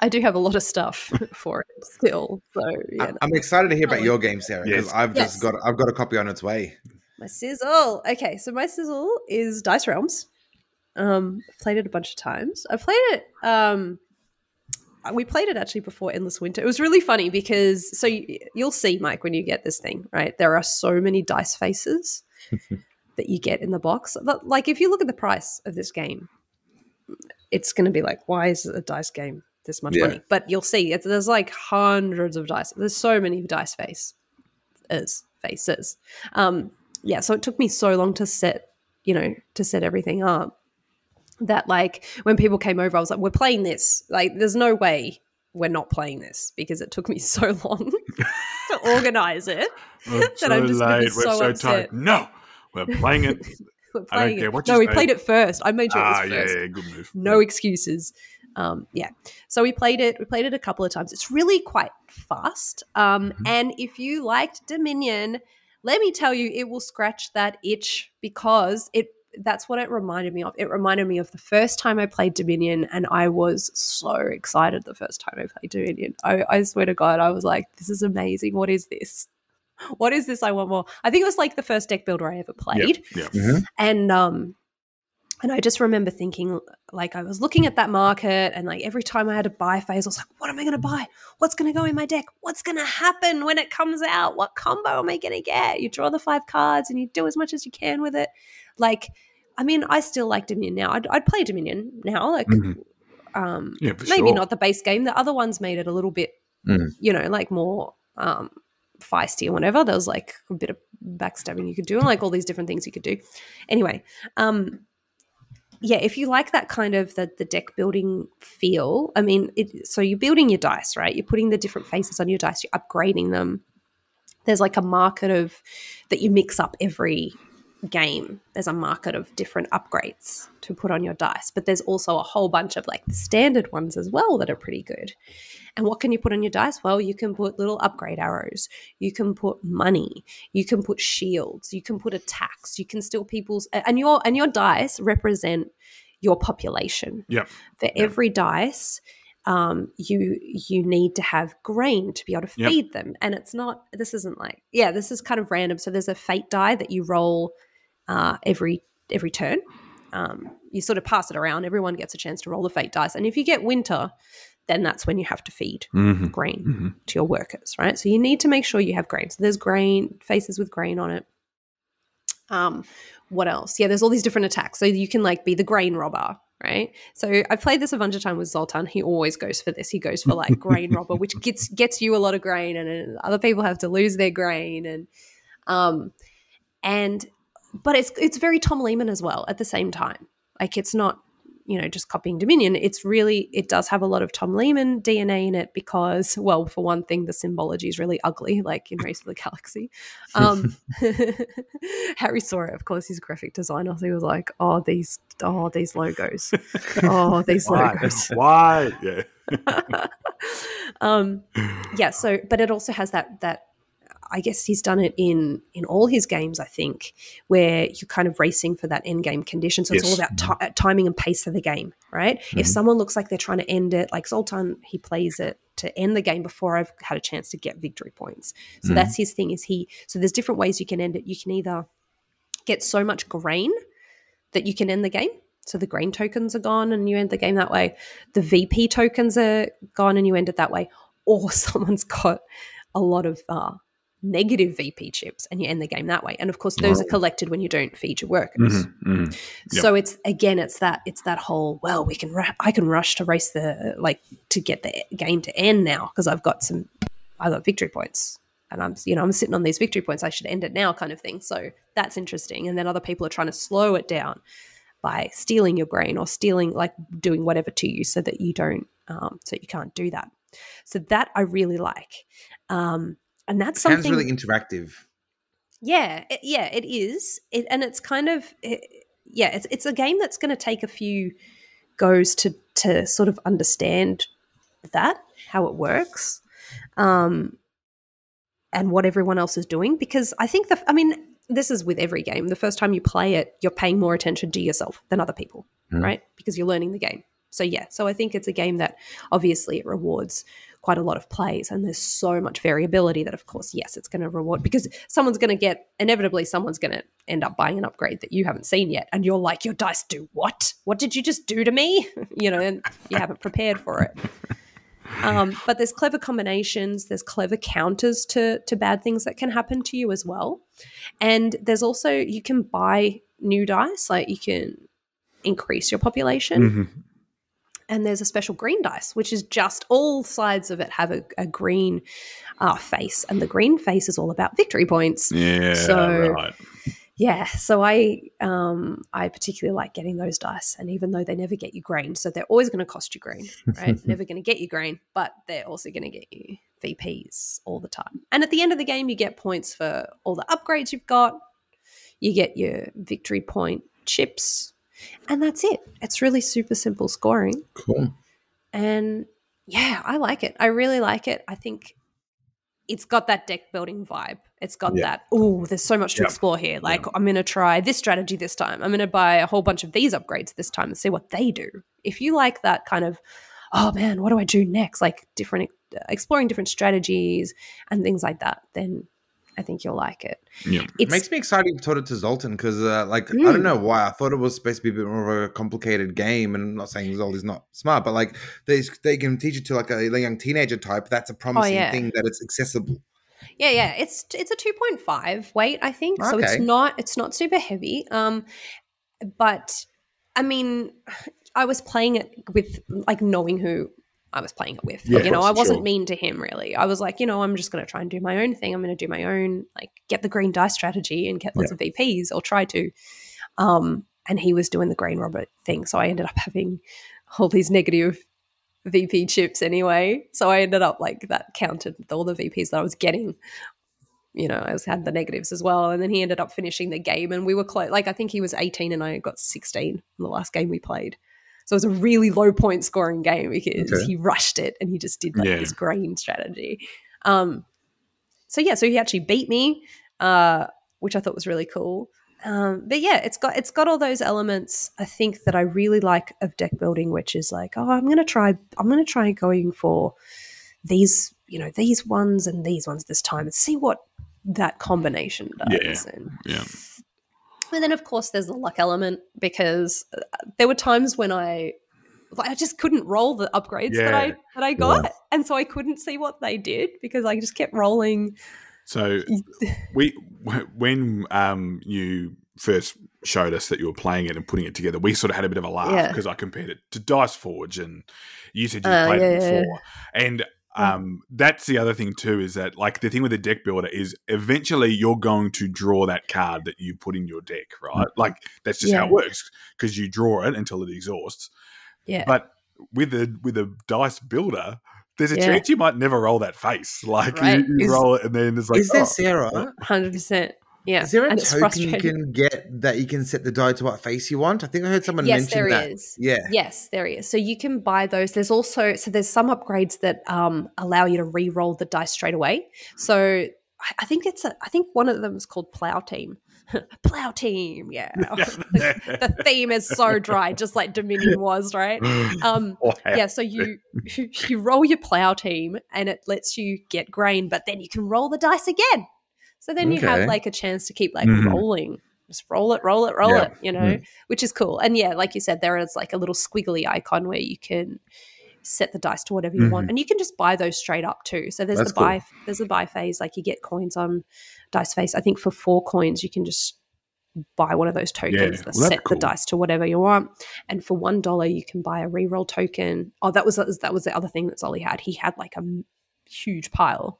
I do have a lot of stuff for it still. So yeah, I'm excited to hear about your game, Sarah, because yes. I've yes. just got I've got a copy on its way. My sizzle. Okay, so my sizzle is Dice Realms. Um, I've played it a bunch of times. I played it. Um, we played it actually before Endless Winter. It was really funny because so you, you'll see, Mike, when you get this thing, right? There are so many dice faces *laughs* that you get in the box. But, like if you look at the price of this game, it's going to be like, why is a dice game this much yeah. money? But you'll see, there's like hundreds of dice. There's so many dice face as faces. Um, yeah, so it took me so long to set, you know, to set everything up that like when people came over, I was like, we're playing this. Like, there's no way we're not playing this because it took me *laughs* so long to *laughs* organize it *laughs* that so I'm just late. Be so, we're so tired. No, we're playing it. we're playing it. no, we played it first. I made sure ah, it was first. Yeah, yeah, good move. No excuses. Um, yeah, so we played it. We played it a couple of times. It's really quite fast. Um, mm-hmm. And if you liked Dominion, let me tell you, it will scratch that itch because it that's what it reminded me of. It reminded me of the first time I played Dominion, and I was so excited the first time I played Dominion. I, I swear to God, I was like, this is amazing. What is this? What is this? I want more. I think it was like the first deck builder I ever played. Yeah. Mm-hmm. And um, and I just remember thinking, like, I was looking at that market, and like every time I had a buy phase, I was like, what am I going to buy? What's going to go in my deck? What's going to happen when it comes out? What combo am I going to get? You draw the five cards and you do as much as you can with it. Like, I mean, I still like Dominion now. I'd, I'd play Dominion now. Like, mm-hmm. um, yeah, maybe sure. not the base game. The other ones made it a little bit, mm. you know, like more um, feisty or whatever. There was like a bit of backstabbing you could do and like all these different things you could do. Anyway, um, yeah, if you like that kind of the, the deck building feel, I mean, it, so you're building your dice, right? You're putting the different faces on your dice, you're upgrading them. There's like a market of that you mix up every game, there's a market of different upgrades to put on your dice, but there's also a whole bunch of like the standard ones as well that are pretty good. And what can you put on your dice? Well, you can put little upgrade arrows, you can put money, you can put shields, you can put attacks, you can steal people's and your and your dice represent your population. Yeah. For every dice, um, you you need to have grain to be able to feed yep. them, and it's not. This isn't like yeah, this is kind of random. So there's a fate die that you roll uh, every every turn. Um, you sort of pass it around. Everyone gets a chance to roll the fate dice, and if you get winter, then that's when you have to feed mm-hmm. grain mm-hmm. to your workers, right? So you need to make sure you have grain. So there's grain faces with grain on it. Um, what else? Yeah, there's all these different attacks. So you can like be the grain robber, right? So I've played this a bunch of time with Zoltan. He always goes for this. He goes for like grain robber, which *laughs* gets gets you a lot of grain, and other people have to lose their grain, and um, and but it's it's very Tom Lehmann as well at the same time. Like it's not you know just copying Dominion. It's really it does have a lot of Tom Lehmann DNA in it because well, for one thing, the symbology is really ugly, like in Race of the Galaxy. Um, *laughs* Harry saw it. Of course, he's a graphic designer, so he was like, "Oh, these oh these logos, oh *laughs* these Why? logos, *laughs* why?" Yeah. um, yeah. So, but it also has that that I guess he's done it in in all his games. I think where you're kind of racing for that end game condition. So yes. it's all about t- uh, timing and pace of the game, right? Mm-hmm. If someone looks like they're trying to end it, like Zoltan, he plays it to end the game before I've had a chance to get victory points. So mm-hmm. that's his thing. Is he? So there's different ways you can end it. You can either get so much grain that you can end the game. So the grain tokens are gone and you end the game that way. The VP tokens are gone and you end it that way. Or *laughs* someone's got a lot of uh, negative VP chips and you end the game that way. And of course, those are collected when you don't feed your workers. Mm-hmm, mm-hmm. Yep. So it's again, it's that it's that whole well, we can I can rush to race the like to get the game to end now because I've got some I got victory points and I'm you know I'm sitting on these victory points. I should end it now, kind of thing. So that's interesting. And then other people are trying to slow it down by stealing your grain or stealing like doing whatever to you so that you don't um, so you can't do that. So that I really like. Um, and that's something Sounds really interactive. Yeah, it, yeah, it is, it, and it's kind of it, yeah, it's it's a game that's going to take a few goes to to sort of understand that how it works, um, and what everyone else is doing. Because I think the, I mean, this is with every game. The first time you play it, you're paying more attention to yourself than other people, mm. right? Because you're learning the game. So yeah, so I think it's a game that obviously it rewards quite a lot of plays and there's so much variability that of course yes it's going to reward because someone's going to get inevitably someone's going to end up buying an upgrade that you haven't seen yet and you're like your dice do what? What did you just do to me? *laughs* You know and you haven't prepared for it. Um, but there's clever combinations there's clever counters to to bad things that can happen to you as well. And there's also you can buy new dice like you can increase your population. Mm-hmm and there's a special green dice, which is just all sides of it have a, a green uh, face, and the green face is all about victory points. Yeah, so, right. Yeah, so I um, I particularly like getting those dice, and even though they never get you grain, so they're always going to cost you grain, right? *laughs* never going to get you grain, but they're also going to get you VPs all the time. And at the end of the game, you get points for all the upgrades you've got. You get your victory point chips, and that's it. It's really super simple scoring. Cool. And yeah, I like it. I really like it. I think it's got that deck building vibe. It's got yeah. that, oh, there's so much to yeah. explore here. Like, yeah. I'm going to try this strategy this time. I'm going to buy a whole bunch of these upgrades this time and see what they do. If you like that kind of, oh man, what do I do next? Like, different, uh, exploring different strategies and things like that, then I think you'll like it. Yeah. It makes me excited to taught it to Zoltan because, uh, like, mm. I don't know why. I thought it was supposed to be a bit more of a complicated game. And I'm not saying Zoltan's not smart, but like, they, they can teach it to like a, a young teenager type. That's a oh, promising oh, yeah. thing that it's accessible. Yeah, yeah. It's it's a 2.5 weight, I think. Okay. So it's not it's not super heavy. Um but I mean I was playing it with like knowing who I was playing it with. Yeah, you know, I wasn't sure. mean to him really. I was like, you know, I'm just going to try and do my own thing. I'm going to do my own, like, get the green dice strategy and get lots yeah. of VPs or try to. Um, and he was doing the grain robber thing. So I ended up having all these negative VP chips anyway. So I ended up like that counted all the VPs that I was getting you know, I was, had the negatives as well. And then he ended up finishing the game, and we were close. Like I think he was 18, and I got 16 in the last game we played. So it was a really low point scoring game because okay. he rushed it and he just did like yeah. this grain strategy. Um, so yeah, so he actually beat me, uh, which I thought was really cool. Um, but yeah, it's got it's got all those elements I think that I really like of deck building, which is like, oh, I'm gonna try I'm gonna try going for these, you know, these ones and these ones this time and see what that combination does. Yeah. And, yeah. And then, of course, there's the luck element because uh, there were times when I like I just couldn't roll the upgrades yeah. that I that I got, yeah. and so I couldn't see what they did because I just kept rolling. So we when um, you first showed us that you were playing it and putting it together, we sort of had a bit of a laugh because yeah. I compared it to Dice Forge, and you said you uh, played it before, and um, that's the other thing too is that like the thing with the deck builder is eventually you're going to draw that card that you put in your deck, right? Like that's just yeah. how it works because you draw it until it exhausts. Yeah. But with the with a dice builder, there's a yeah. chance you might never roll that face. Like right. you, you is, roll it and then it's like, is there oh, Sarah? Hundred percent. Yeah. Is there a and token you can get that you can set the die to what face you want? I think I heard someone yes, mention there that. Is. Yeah. Yes, there is. So you can buy those. There's also so there's some upgrades that um, allow you to re-roll the dice straight away. So I think it's a, I think one of them is called Plow Team. *laughs* Plow Team, yeah. *laughs* *laughs* the, the, theme is so dry, just like Dominion was, right? *gasps* Um. Yeah. So you you roll your Plow Team, and it lets you get grain, but then you can roll the dice again. So then you have like a chance to keep like mm-hmm. rolling. Just roll it, roll it, roll yeah. it, you know, mm. which is cool. And yeah, like you said, there is like a little squiggly icon where you can set the dice to whatever you mm-hmm. want. And you can just buy those straight up too. So there's That's the buy cool. there's a buy phase, like you get coins on dice face. I think for four coins you can just buy one of those tokens yeah. that well, set cool. the dice to whatever you want. And for one dollar you can buy a reroll token. Oh, that was that was the other thing that Zolly had. He had like a huge pile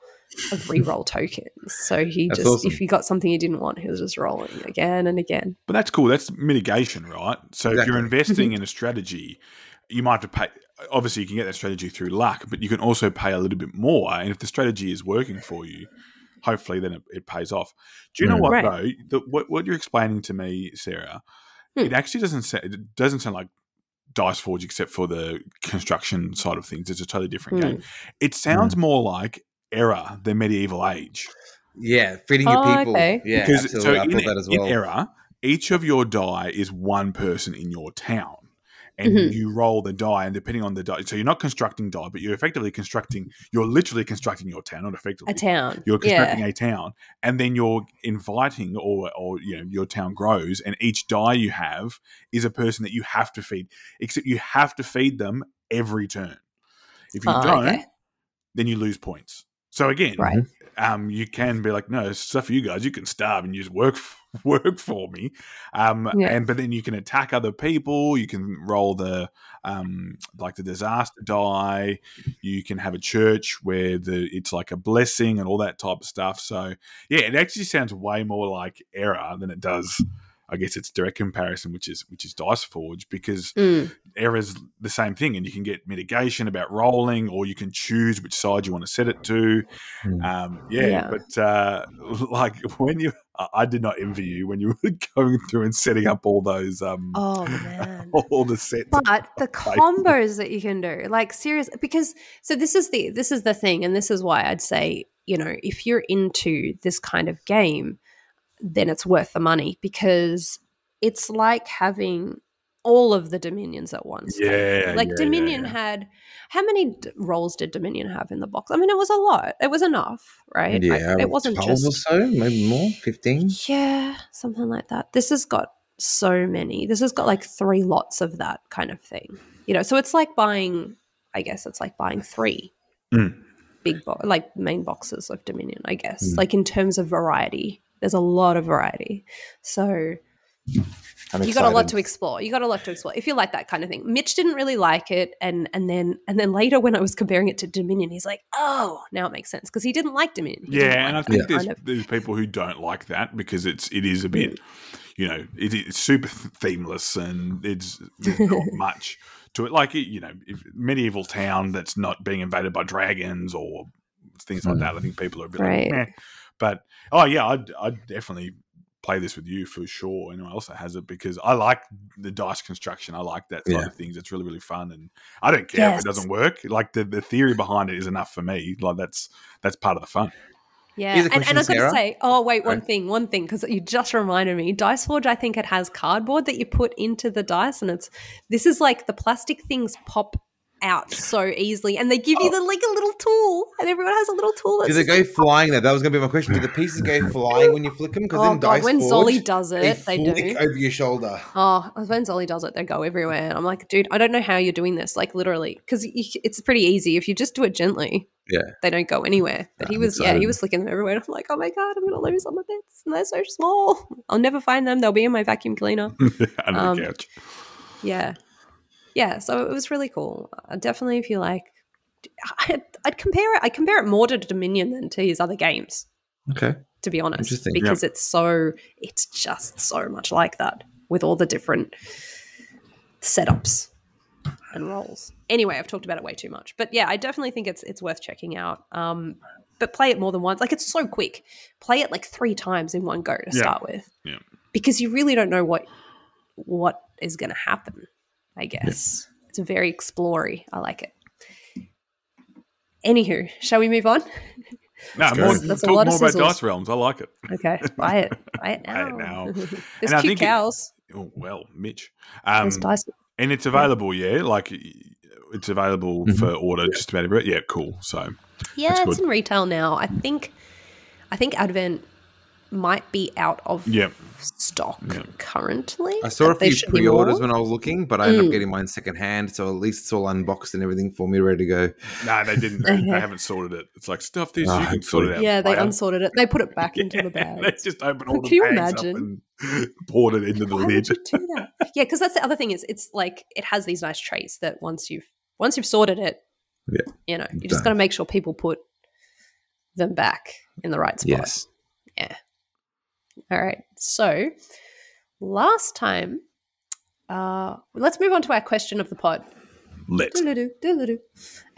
of *laughs* reroll tokens. So he that's just, awesome. if he got something he didn't want, he was just rolling again and again. But that's cool. That's mitigation, right? So exactly. if you're *laughs* investing in a strategy, you might have to pay. Obviously, you can get that strategy through luck, but you can also pay a little bit more. And if the strategy is working for you, hopefully, then it, it pays off. Do you know mm. what right. though? The, what what you're explaining to me, Sarah? Hmm. It actually doesn't sound. It doesn't sound like Dice Forge, except for the construction side of things. It's a totally different mm. game. It sounds mm. more like Era, the medieval age. Yeah, feeding your oh, people. Okay. Yeah, because absolutely. so I in, that as well. In Era, each of your die is one person in your town and mm-hmm. you roll the die, and depending on the die, so you're not constructing die, but you're effectively constructing. You're literally constructing your town, not effectively a town. You're constructing yeah. a town, and then you're inviting, or or you know, your town grows, and each die you have is a person that you have to feed. Except you have to feed them every turn. If you oh, don't, okay. then you lose points. So again, right. Um, you can be like, no, it's stuff for you guys. You can starve and just work *laughs* work for me. Um, yeah. and but then you can attack other people. You can roll the um, like the disaster die. You can have a church where the it's like a blessing and all that type of stuff. So yeah, it actually sounds way more like Era than it does I guess it's direct comparison, which is which is Dice Forge, because mm. Era's the same thing, and you can get mitigation about rolling, or you can choose which side you want to set it to. Mm. Um, yeah, yeah, but uh, *laughs* like when you, I did not envy you when you *laughs* were going through and setting up all those. Um, oh man, *laughs* all the sets. But the combos that you can do, like serious, because so this is the this is the thing, and this is why I'd say you know if you're into this kind of game then it's worth the money because it's like having all of the dominions at once. Yeah. Like yeah, Dominion yeah, yeah. had how many d- rolls did Dominion have in the box? I mean, it was a lot. It was enough, right? Yeah. it wasn't 12 just or so, maybe more, 15. Yeah, something like that. This has got so many. This has got like three lots of that kind of thing. You know, so it's like buying I guess it's like buying three. Mm. Big bo- like main boxes of Dominion, I guess. Mm. Like in terms of variety. There's a lot of variety. So you got a lot to explore. You got a lot to explore if you like that kind of thing. Mitch didn't really like it, and and then and then later when I was comparing it to Dominion, he's like, "Oh, now it makes sense," because he didn't like Dominion. He yeah, like and I think there's, of- there's people who don't like that because it's it is a bit, you know, it, it's super themeless and it's not *laughs* much to it. Like you know, medieval town that's not being invaded by dragons or things like mm. that. I think people are a bit right. like, Meh. But oh yeah, I'd, I'd definitely play this with you for sure. Anyone else that has it because I like the dice construction. I like that side yeah. of things. It's really really fun, and I don't care yes. if it doesn't work. Like the, the theory behind it is enough for me. Like that's that's part of the fun. Yeah, and, and I've got to say, oh wait, one thing, one thing, because you just reminded me. Dice Forge, I think it has cardboard that you put into the dice, and it's this is like the plastic things pop out so easily, and they give you oh. the like a little tool, and everyone has a little tool. Do they go like, flying? Though that was going to be my question. Do the pieces go *laughs* flying when you flick them? Because oh, in Dice when Forge, Zolly does it, they, they do over your shoulder. Oh, when Zolly does it, they go everywhere. And I'm like, dude, I don't know how you're doing this. Like literally, because it's pretty easy if you just do it gently. Yeah, they don't go anywhere. But he was, yeah, he was flicking them everywhere. I'm like, oh my god, I'm gonna lose all my bits, and they're so small. I'll never find them. They'll be in my vacuum cleaner. *laughs* Under um, the couch. Yeah, yeah, so it was really cool. Definitely, if you like, I'd, I'd, compare it. I compare it more to Dominion than to his other games. Okay, to be honest, because it's so it's just so much like that with all the different setups and roles. Anyway, I've talked about it way too much, but yeah, I definitely think it's it's worth checking out. Um, but play it more than once. Like it's so quick. Play it like three times in one go to yeah. start with. Yeah. Because you really don't know what what is going to happen. I guess. Yeah. It's very explory. I like it. Anywho, shall we move on? No, more, that's talk more about Dice Realms. I like it. Okay, *laughs* buy it. Buy it now. buy it now. *laughs* There's and cute cows. It, oh, well, Mitch. Um, and it's available, yeah? Like, it's available mm-hmm. for order yeah. just about everywhere. Yeah, cool. So, yeah, it's good. in retail now. I think, I think Advent might be out of yep. stock yep. currently. I saw a few pre-orders when I was looking, but I ended mm. up getting mine secondhand, so at least it's all unboxed and everything for me, ready to go. No, they didn't. They, *laughs* they haven't sorted it. It's like stuff this oh, you can sort it out. Yeah, they unsorted it. They put it back *laughs* yeah, into the bag. *laughs* They just open all can the you imagine? and poured it into the Why lid. yeah, because that's the other thing is it's like it has these nice traits that once you've once you've sorted it, yeah, you know, you just got to make sure people put them back in the right spot. Yes. Yeah. All right. So last time, uh, let's move on to our question of the pod. Let's.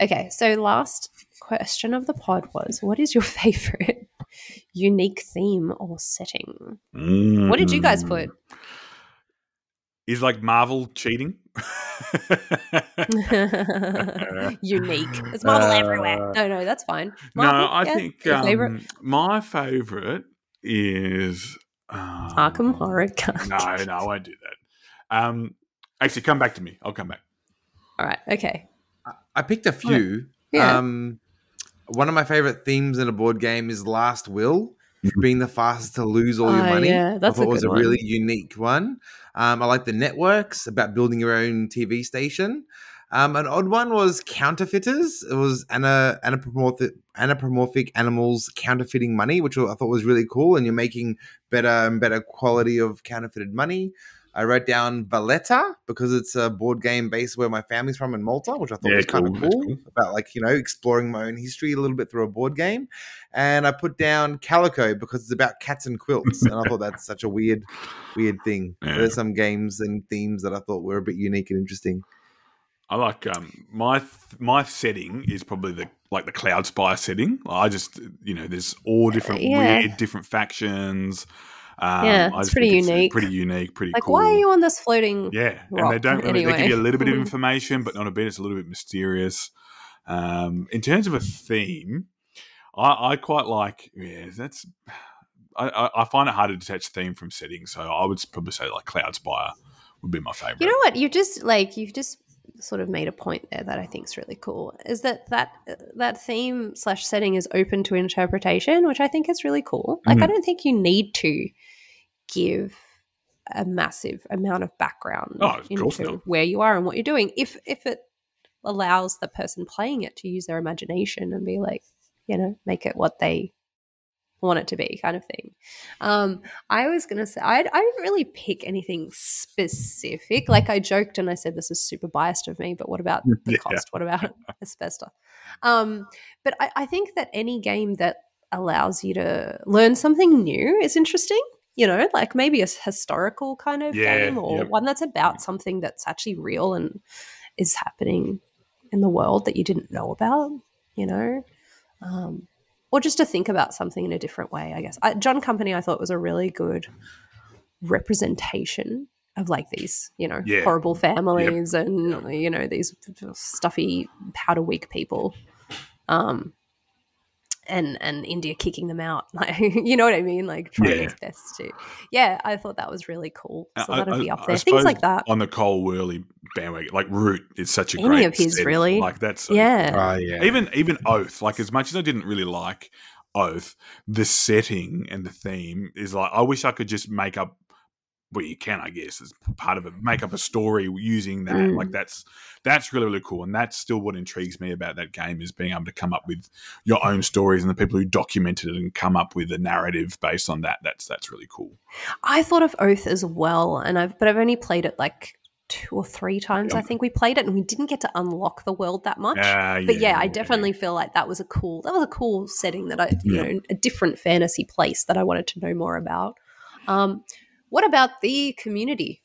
Okay. So last question of the pod was what is your *laughs* favorite unique theme or setting? Mm. What did you guys put? Is like Marvel cheating? *laughs* unique. It's Marvel uh, everywhere. No, no, that's fine. Marvel, no, I yeah, think um, my favorite is um, Arkham Horror No, no, I won't do that. Um, actually, come back to me. I'll come back. All right. Okay. I picked a few. Yeah. Um, one of my favorite themes in a board game is Last Will, mm-hmm. being the fastest to lose all your oh, money. Yeah, that's I thought a was a one. really unique one. Um, I like the networks about building your own TV station. Um, an odd one was counterfeiters. It was ana, anthropomorphic, anthropomorphic animals counterfeiting money, which I thought was really cool. And you're making better and better quality of counterfeited money. I wrote down Valletta because it's a board game based where my family's from in Malta, which I thought yeah, was kind of cool, cool, about like, you know, exploring my own history a little bit through a board game. And I put down Calico because it's about cats and quilts. and I thought that's such a weird, weird thing. *laughs* Yeah. There's some games and themes that I thought were a bit unique and interesting. I like um, my my setting is probably the like the Cloud Spire setting. I just you know there's all different yeah. weird different factions. Um, yeah, it's pretty unique. pretty unique. Pretty like cool. why are you on this floating? Yeah, and they don't. Anyway. They give you a little bit of *laughs* information, but not a bit. It's a little bit mysterious. Um, in terms of a theme, I, I quite like. Yeah, that's. I, I, find it hard to detach theme from setting, so I would probably say like Cloud Spire would be my favorite. You know what? You just like you've just sort of made a point there that I think is really cool is that that that theme slash setting is open to interpretation, which I think is really cool. Like mm-hmm. I don't think you need to give a massive amount of background oh, into where you are and what you're doing if if it allows the person playing it to use their imagination and be like you know make it what they want it to be kind of thing. Um, I was going to say, I, I didn't really pick anything specific. Like I joked and I said, this is super biased of me, but what about *laughs* the yeah. cost? What about *laughs* *laughs* asbestos? Um, but I, I think that any game that allows you to learn something new is interesting. You know, like maybe a historical kind of yeah, game or yep. one that's about something that's actually real and is happening in the world that you didn't know about, you know? Um, or just to think about something in a different way. I guess I, John Company I thought was a really good representation of like these, you know, Yeah. horrible families and you know these stuffy powder weak people, um, and and India kicking them out, *laughs* like you know what I mean, like trying Yeah. its best to. Yeah, I thought that was really cool. So I- that'll I- be up I there. Things like that. on the Cole Wehrle bandwagon. Like Root is such a Any great of his, setting. really. Like that's so Yeah. Oh yeah. even even Oath. Like as much as I didn't really like Oath, the setting and the theme is like I wish I could just make up. Well, you can, I guess, as part of it. Make up a story using that. Mm. Like that's that's really really cool, and that's still what intrigues me about that game is being able to come up with your own stories and the people who documented it and come up with a narrative based on that. That's that's really cool. I thought of Oath as well, and I've but I've only played it like two or three times. I think we played it, and we didn't get to unlock the world that much. Ah, but yeah, I definitely feel like that was a cool that was a cool setting that I you Yeah. know a different fantasy place that I wanted to know more about. Um, what about the community?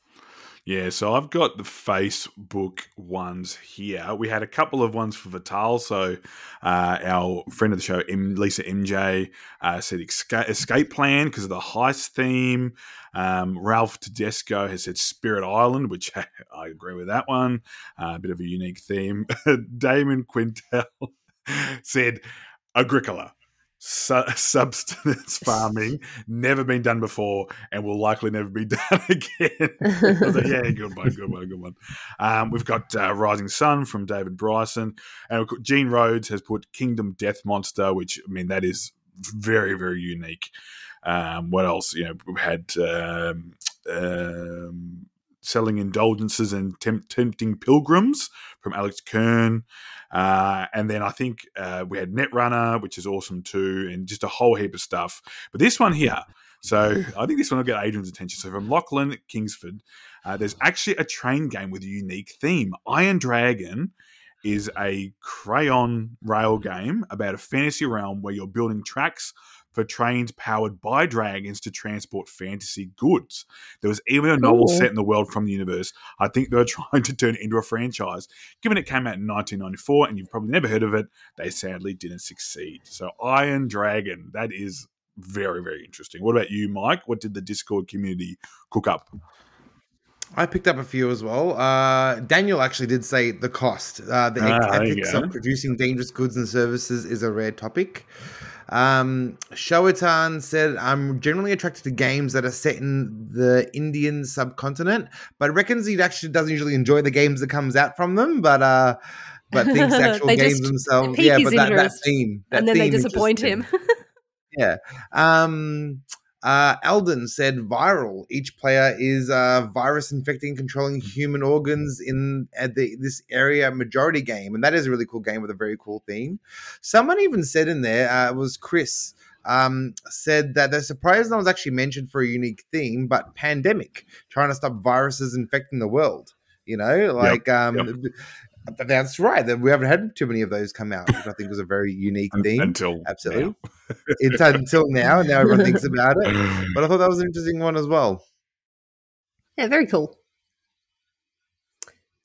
Yeah, so I've got the Facebook ones here. We had a couple of ones for Vital. So uh, our friend of the show, M- Lisa MJ, uh, said escape, escape plan because of the heist theme. Um, Ralph Tedesco has said Spirit Island, which *laughs* I agree with that one. Uh, a bit of a unique theme. *laughs* Damon Quintel *laughs* said Agricola. Su- *laughs* substance farming *laughs* never been done before and will likely never be *laughs* done again. Like, yeah, good one, good one, good one. Um, we've got uh, Rising Sun from David Bryson, and we've got Gene Rhodes has put Kingdom Death Monster, which I mean that is very, very unique. Um, what else? You know, we've had um, um, selling indulgences and temp- tempting pilgrims from Alex Kern. Uh, and then I think uh, we had Netrunner, which is awesome too, and just a whole heap of stuff. But this one here, so I think this one will get Adrian's attention. So from Lachlan Kingsford, uh, there's actually a train game with a unique theme. Iron Dragon is a crayon rail game about a fantasy realm where you're building tracks for trains powered by dragons to transport fantasy goods. There was even a novel Cool. set in the world from the universe. I think they were *laughs* trying to turn it into a franchise. Given it came out in 1994 and you've probably never heard of it, they sadly didn't succeed. So Iron Dragon, that is very, very interesting. What about you, Mike? What did the Discord community cook up? I picked up a few as well. Uh, Daniel actually did say the cost. Uh, the Ah, ethics of producing dangerous goods and services is a rare topic. Um, Showatan said, I'm generally attracted to games that are set in the Indian subcontinent, but reckons he actually doesn't usually enjoy the games that comes out from them, but uh, but thinks *laughs* actual games themselves, yeah, but that, that theme, that and then they disappoint him. yeah. Um, uh, Eldon said viral. Each player is uh, virus infecting, controlling human organs in at the, this area majority game. And that is a really cool game with a very cool theme. Someone even said in there, uh, it was Chris, um, said that they're surprised that was actually mentioned for a unique theme, but pandemic, trying to stop viruses infecting the world. You know, like, um, but that's right. That we haven't had too many of those come out, which I think was a very unique thing. Until Absolutely. now. It's until now, and now everyone thinks about it. *laughs* But I thought that was an interesting one as well. Yeah, very cool.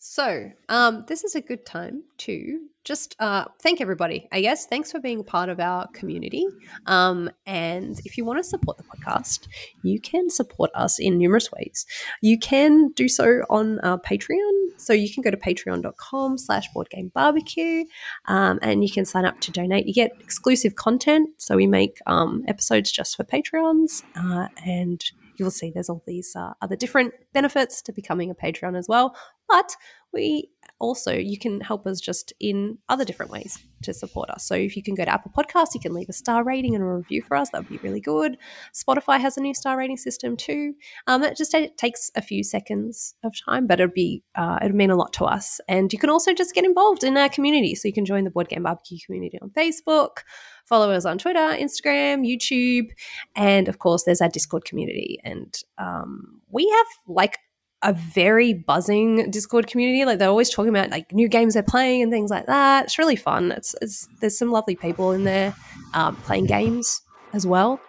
So, um, this is a good time to just uh, thank everybody. I guess thanks for being a part of our community. Um, and if you want to support the podcast, you can support us in numerous ways. You can do so on Patreon. So you can go to patreon.com slash board game barbecue um, and you can sign up to donate. You get exclusive content. So we make um, episodes just for Patreons uh, and you'll see there's all these uh, other different benefits to becoming a Patreon as well. But we also, you can help us just in other different ways to support us. So if you can go to Apple Podcasts, you can leave a star rating and a review for us. That would be really good. Spotify has a new star rating system too. Um, it just takes a few seconds of time, but it'd be uh, it'd mean a lot to us. And you can also just get involved in our community. So you can join the Board Game Barbecue community on Facebook, follow us on Twitter, Instagram, YouTube, and of course, there's our Discord community. And um, we have like a very buzzing Discord community. Like they're always talking about like new games they're playing and things like that. It's really fun. It's, it's there's some lovely people in there um, playing games as well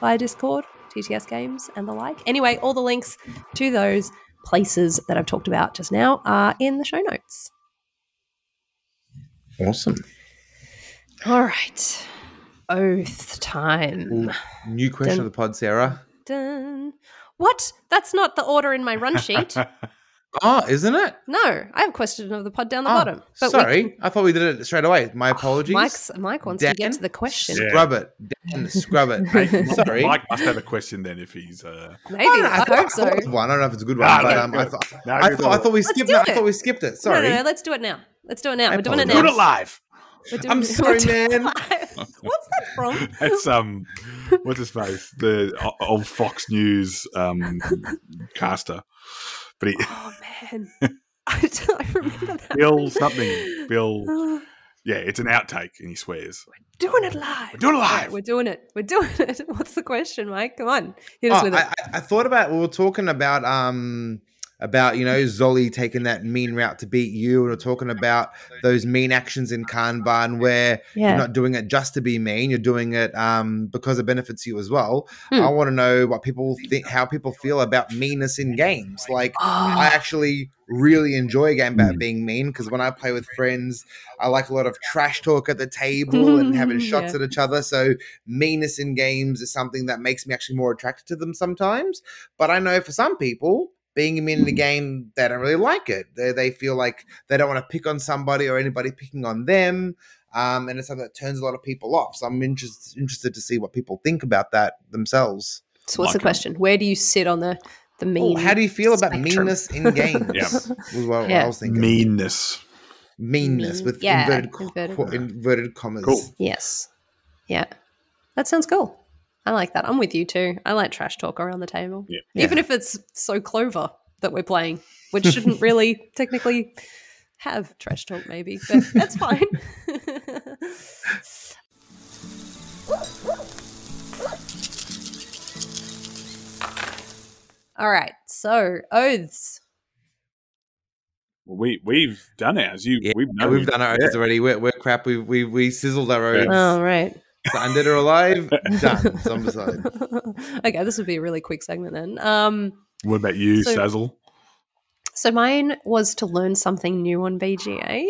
via Discord, TTS games and the like. Anyway, all the links to those places that I've talked about just now are in the show notes. Awesome. All right. Oath time. Ooh, new question Dun. of the pod, Sarah. Dun. What? That's not the order in my run *laughs* sheet. Oh, isn't it? no, I have a question of the pod down the Oh, bottom. we sorry, can- I thought we did it straight away. My apologies. Mike's, Mike wants to get to the question. Yeah. Scrub it. Dan, scrub it. Sorry. Mike must have a question then if he's. Uh... Maybe. I, don't know, I, hope so. thought one. I don't know if it's a good one, but um, I thought No, I thought, I thought we skipped do it. I thought we skipped it. No, Sorry. no, no, let's do it now. Let's do it now. I We're doing it now. Do it live. We're doing I'm sorry, man. live. What's that from? *laughs* That's um, what's his face? The old Fox News um caster, but he Oh man, *laughs* *laughs* I, don't- I remember that. Bill something. Bill. Yeah, it's an outtake, and he swears. doing it live. We're doing it All right, live. we're doing it. We're doing it. What's the question, Mike? Come on, hit us Oh, with I, it. I, I thought about we were talking about um about you know Zolly taking that mean route to beat you, and we're talking about those mean actions in Kanban where yeah. you're not doing it just to be mean, you're doing it um because it benefits you as well. Hmm. I want to know what people think, how people feel about meanness in games. Like Oh, I actually really enjoy a game about Mm. being mean because when I play with friends, I like a lot of trash talk at the table and having *laughs* shots Yeah. at each other. So meanness in games is something that makes me actually more attracted to them sometimes. But I know for some people, being mean in the game, they don't really like it. They, they feel like they don't want to pick on somebody or anybody picking on them. Um, and it's something that turns a lot of people off. So I'm interested interested to see what people think about that themselves. so what's the Like, um, question? Where do you sit on the the Oh, mean? how do you feel about meanness in *laughs* games? Yeah. was what Yeah. I was thinking. Meanness. meanness Mean. with Yeah, inverted, inverted co- commas. inverted commas. Cool. Yes. Yeah. That sounds cool. I like that. I'm with you too. I like trash talk around the table. Yeah. Even if it's so clover that we're playing, which shouldn't *laughs* really technically have trash talk, maybe, but that's *laughs* fine. *laughs* All right. So, oaths. Well, we we've done ours. You Yeah, we've known we've done our oaths already. We're, we're crap. We we we sizzled our oaths. All right. So undead or alive, done. Zombicide. *laughs* okay, this would be a really quick segment then. Um, What about you, So- Sazzle? So mine was to learn something new on BGA,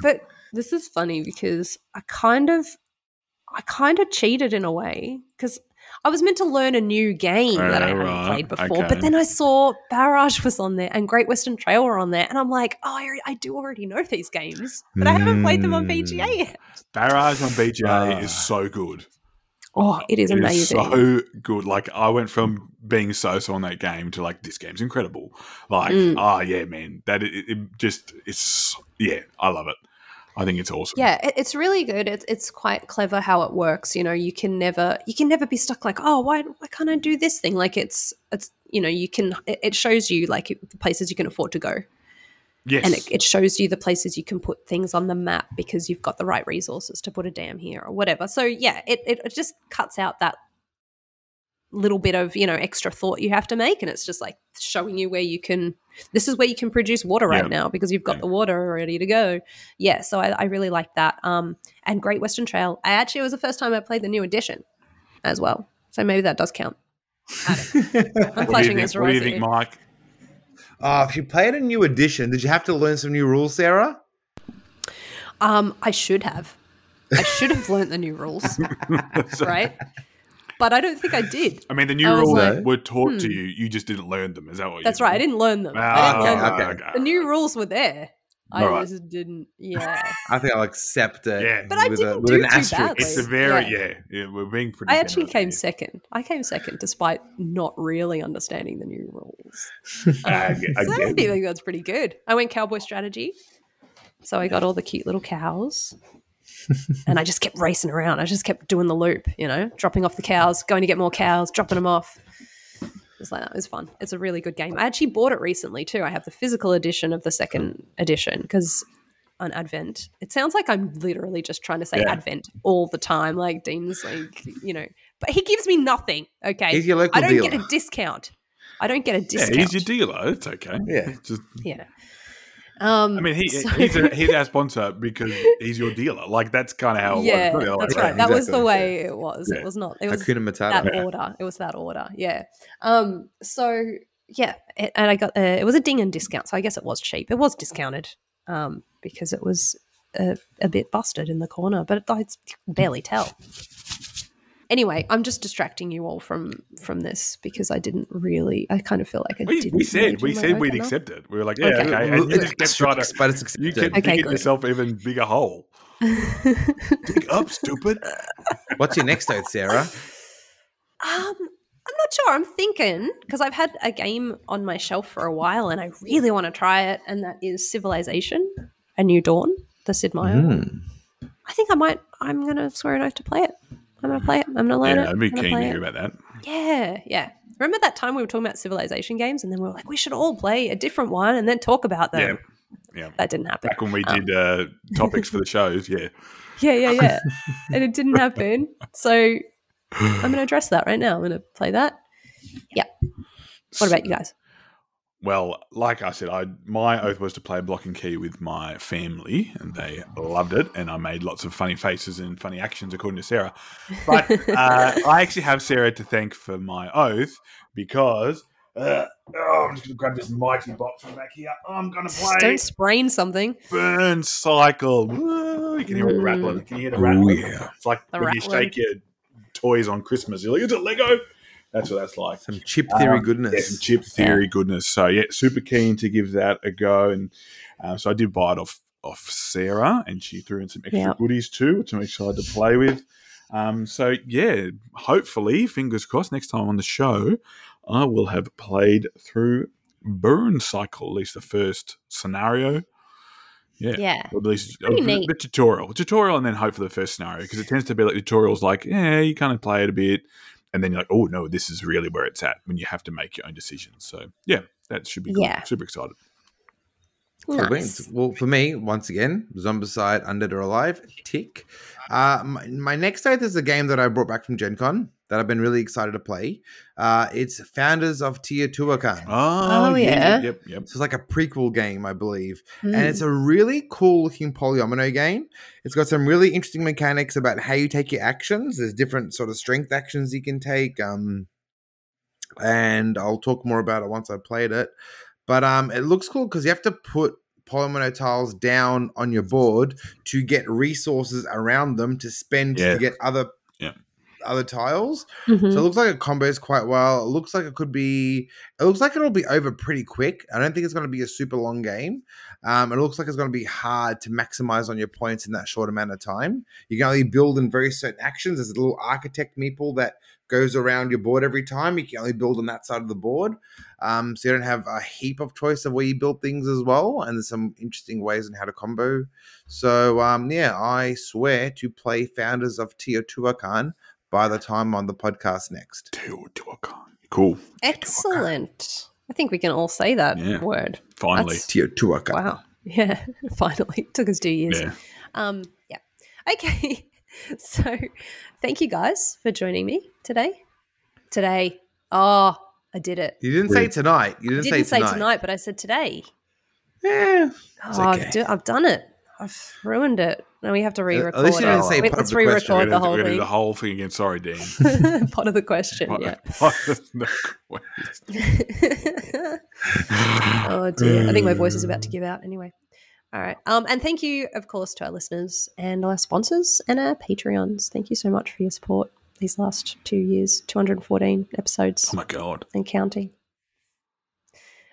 but this is funny because I kind of, I kind of cheated in a way because I was meant to learn a new game that I hadn't Alright, played before, okay. but then I saw Barrage was on there and Great Western Trail were on there, and I'm like, oh, I, I do already know these games, but I haven't played them on Mm. BGA yet. Barrage on BGA Ah. is so good. Oh, it is It is amazing. so good. Like I went from being so-so on that game to like this game's incredible. Like, Mm. oh yeah, man, that it, it just it's yeah, I love it. I think it's awesome. Yeah, it's really good. It's it's quite clever how it works. You know, you can never you can never be stuck like, oh, why why can't I do this thing? Like it's it's you know you can it, shows you like the places you can afford to go, yes, and it, it shows you the places you can put things on the map because you've got the right resources to put a dam here or whatever. So yeah, it, it just cuts out that little bit of you know extra thought you have to make, and it's just like showing you where you can. This is where you can produce water right Yeah. now because you've got Yeah. the water ready to go. Yeah, so I, I really like that. Um, and Great Western Trail. I actually it was the first time I played the new edition as well, so maybe that does count. *laughs* I'm what do you think, what do you think, Mike? Oh, if you played a new edition, did you have to learn some new rules, Sarah? Um, I should have. I should have learnt the new rules, So- *laughs* right? But I don't think I did. I mean, the new rules like, were taught to hmm. you. You just didn't learn them. Is that what? That's you right. I didn't learn them. I Ah, didn't learn okay, them. okay. The new rules were there. I Alright. just didn't. Yeah. I think I'll accept it. Yeah. But I with a- didn't with do an too asterisk. badly. It's a very Yeah. yeah. yeah, we're being pretty. I actually came here. second. I came second despite not really understanding the new rules. I *laughs* Um, get- I so I think that's pretty good. I went cowboy strategy. So I got all the cute little cows. And I just kept racing around. I just kept doing the loop, you know, dropping off the cows, going to get more cows, dropping them off. It's like that. It was fun. It's a really good game. I actually bought it recently too. I have the physical edition of the second edition because on Advent, it sounds like I'm literally just trying to say Yeah. Advent all the time. Like Dean's, like you know, but he gives me nothing. Okay, He's your local I don't dealer. get a discount. I don't get a Yeah, discount. he's your dealer. It's okay. Yeah. Just, yeah. Um, I mean, he, so- he's a, he's our *laughs* sponsor because he's your dealer. Like that's kind of how it yeah, works. Really. that's Like, right. That was the exactly. way it was. Yeah. It was not. It was Hakuna Matata. that order. It was that order. Yeah. Um. So yeah, it, and I got uh, it was a ding and discount, so I guess it was cheap. It was discounted. Um, because it was a, a bit busted in the corner, but it's barely tell. Anyway, I'm just distracting you all from from this because I didn't really. I kind of feel like I we, didn't. We said we said we'd accept it. We were like, yeah, okay. okay. And you just kept trying to, but it's accepted. you kept okay, digging yourself even bigger hole. Dig up, stupid. *laughs* What's your next oath, Sarah? Um, I'm not sure. I'm thinking because I've had a game on my shelf for a while and I really want to try it, and that is Civilization: A New Dawn, the Sid Meier. Mm. I think I might. I'm going to swear an oath to play it. I'm going to play it. I'm going to learn yeah, it. I'd be keen to hear about that. Yeah, yeah. Remember that time we were talking about Civilization games, and then we were like, we should all play a different one and then talk about them. Yeah, yeah. That didn't happen. Back when we um, did uh, topics for the shows, yeah. *laughs* Yeah, yeah, yeah. *laughs* and it didn't happen. So I'm going to address that right now. I'm going to play that. Yeah. What about you guys? Well, like I said, I my oath was to play Block and Key with my family, and they loved it. And I made lots of funny faces and funny actions, according to Sarah. But *laughs* uh, I actually have Sarah to thank for my oath because uh, oh, I'm just going to grab this mighty box from back here. I'm going to play. Don't sprain something. burncycle. Woo, you can hear the rattling. Can you hear the rattling? Oh, yeah. It's like the when rattling. you shake your toys on Christmas. You're like, is it Lego? That's what that's like. Some chip theory um, goodness. Yeah, some chip theory yeah. goodness. So yeah, super keen to give that a go. And um, so I did buy it off off Sarah, and she threw in some extra yep. goodies too, which I'm excited to play with. Um, so yeah, hopefully, fingers crossed, next time on the show, I will have played through burncycle, at least the first scenario. Yeah, yeah. Or at least a, the tutorial, tutorial, and then hope for the first scenario because it tends to be like tutorials, like yeah, you kind of play it a bit, and then you're like, oh no, this is really where it's at when you have to make your own decisions. So yeah, that should be cool. Yeah. Super excited. Nice. Well, for me, once again, Zombicide Undead or Alive, tick. Uh, my, my, next oath is a game that I brought back from Gen Con that I've been really excited to play. Uh, it's Founders of Teotihuacan. Oh, oh yeah. Yep, yep. So it's like a prequel game, I believe. Mm. And it's a really cool looking polyomino game. It's got some really interesting mechanics about how you take your actions. There's different sort of strength actions you can take. Um, and I'll talk more about it once I've played it. But um, it looks cool because you have to put polyomino tiles down on your board to get resources around them to spend yeah. to get other yeah. Other tiles. Mm-hmm. So it looks like it combos quite well. It looks like it could be. It looks like it'll be over pretty quick. I don't think it's going to be a super long game. Um, it looks like it's going to be hard to maximize on your points in that short amount of time. You can only build in very certain actions. There's a little architect meeple that goes around your board every time. You can only build on that side of the board. Um, so you don't have a heap of choice of where you build things as well. And there's some interesting ways on how to combo. So um, yeah, I swear to play Founders of Teotihuacan by the time on the podcast next. Teotihuacan. Cool. Excellent. I think we can all say that yeah. word. Finally. That's, Teotihuacan. Wow. *laughs* Yeah, *laughs* finally. *laughs* Took us two years. Yeah. Um, yeah. Okay. so thank you guys for joining me today. Today. Oh, I did it. You didn't say tonight. You didn't, didn't say, tonight. say tonight, but I said today. Yeah. Oh, okay. I've, do, I've, done it. I've ruined it. Now we have to re-record. At least you didn't say Wait, let's re-record the whole thing. the whole thing again. Sorry, Dean. *laughs* part of the question. Part, yeah. *laughs* Part of the question. oh dear! I think my voice is about to *sighs* give out. Anyway. All right. Um, and thank you, of course, to our listeners and our sponsors and our Patreons. Thank you so much for your support these last two years, 214 episodes. Oh, my God. And counting.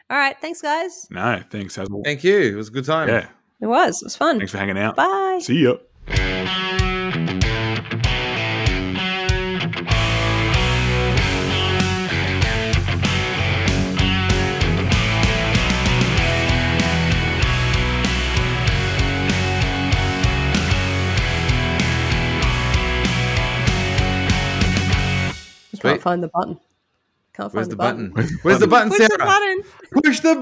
All right. Thanks, guys. No, thanks. Thank you. It was a good time. Yeah. It was. It was fun. Thanks for hanging out. Bye. See ya. Can't find the button. Can't Where's find the, the button. button? Where's the button, Push Sarah? the button. Push the button.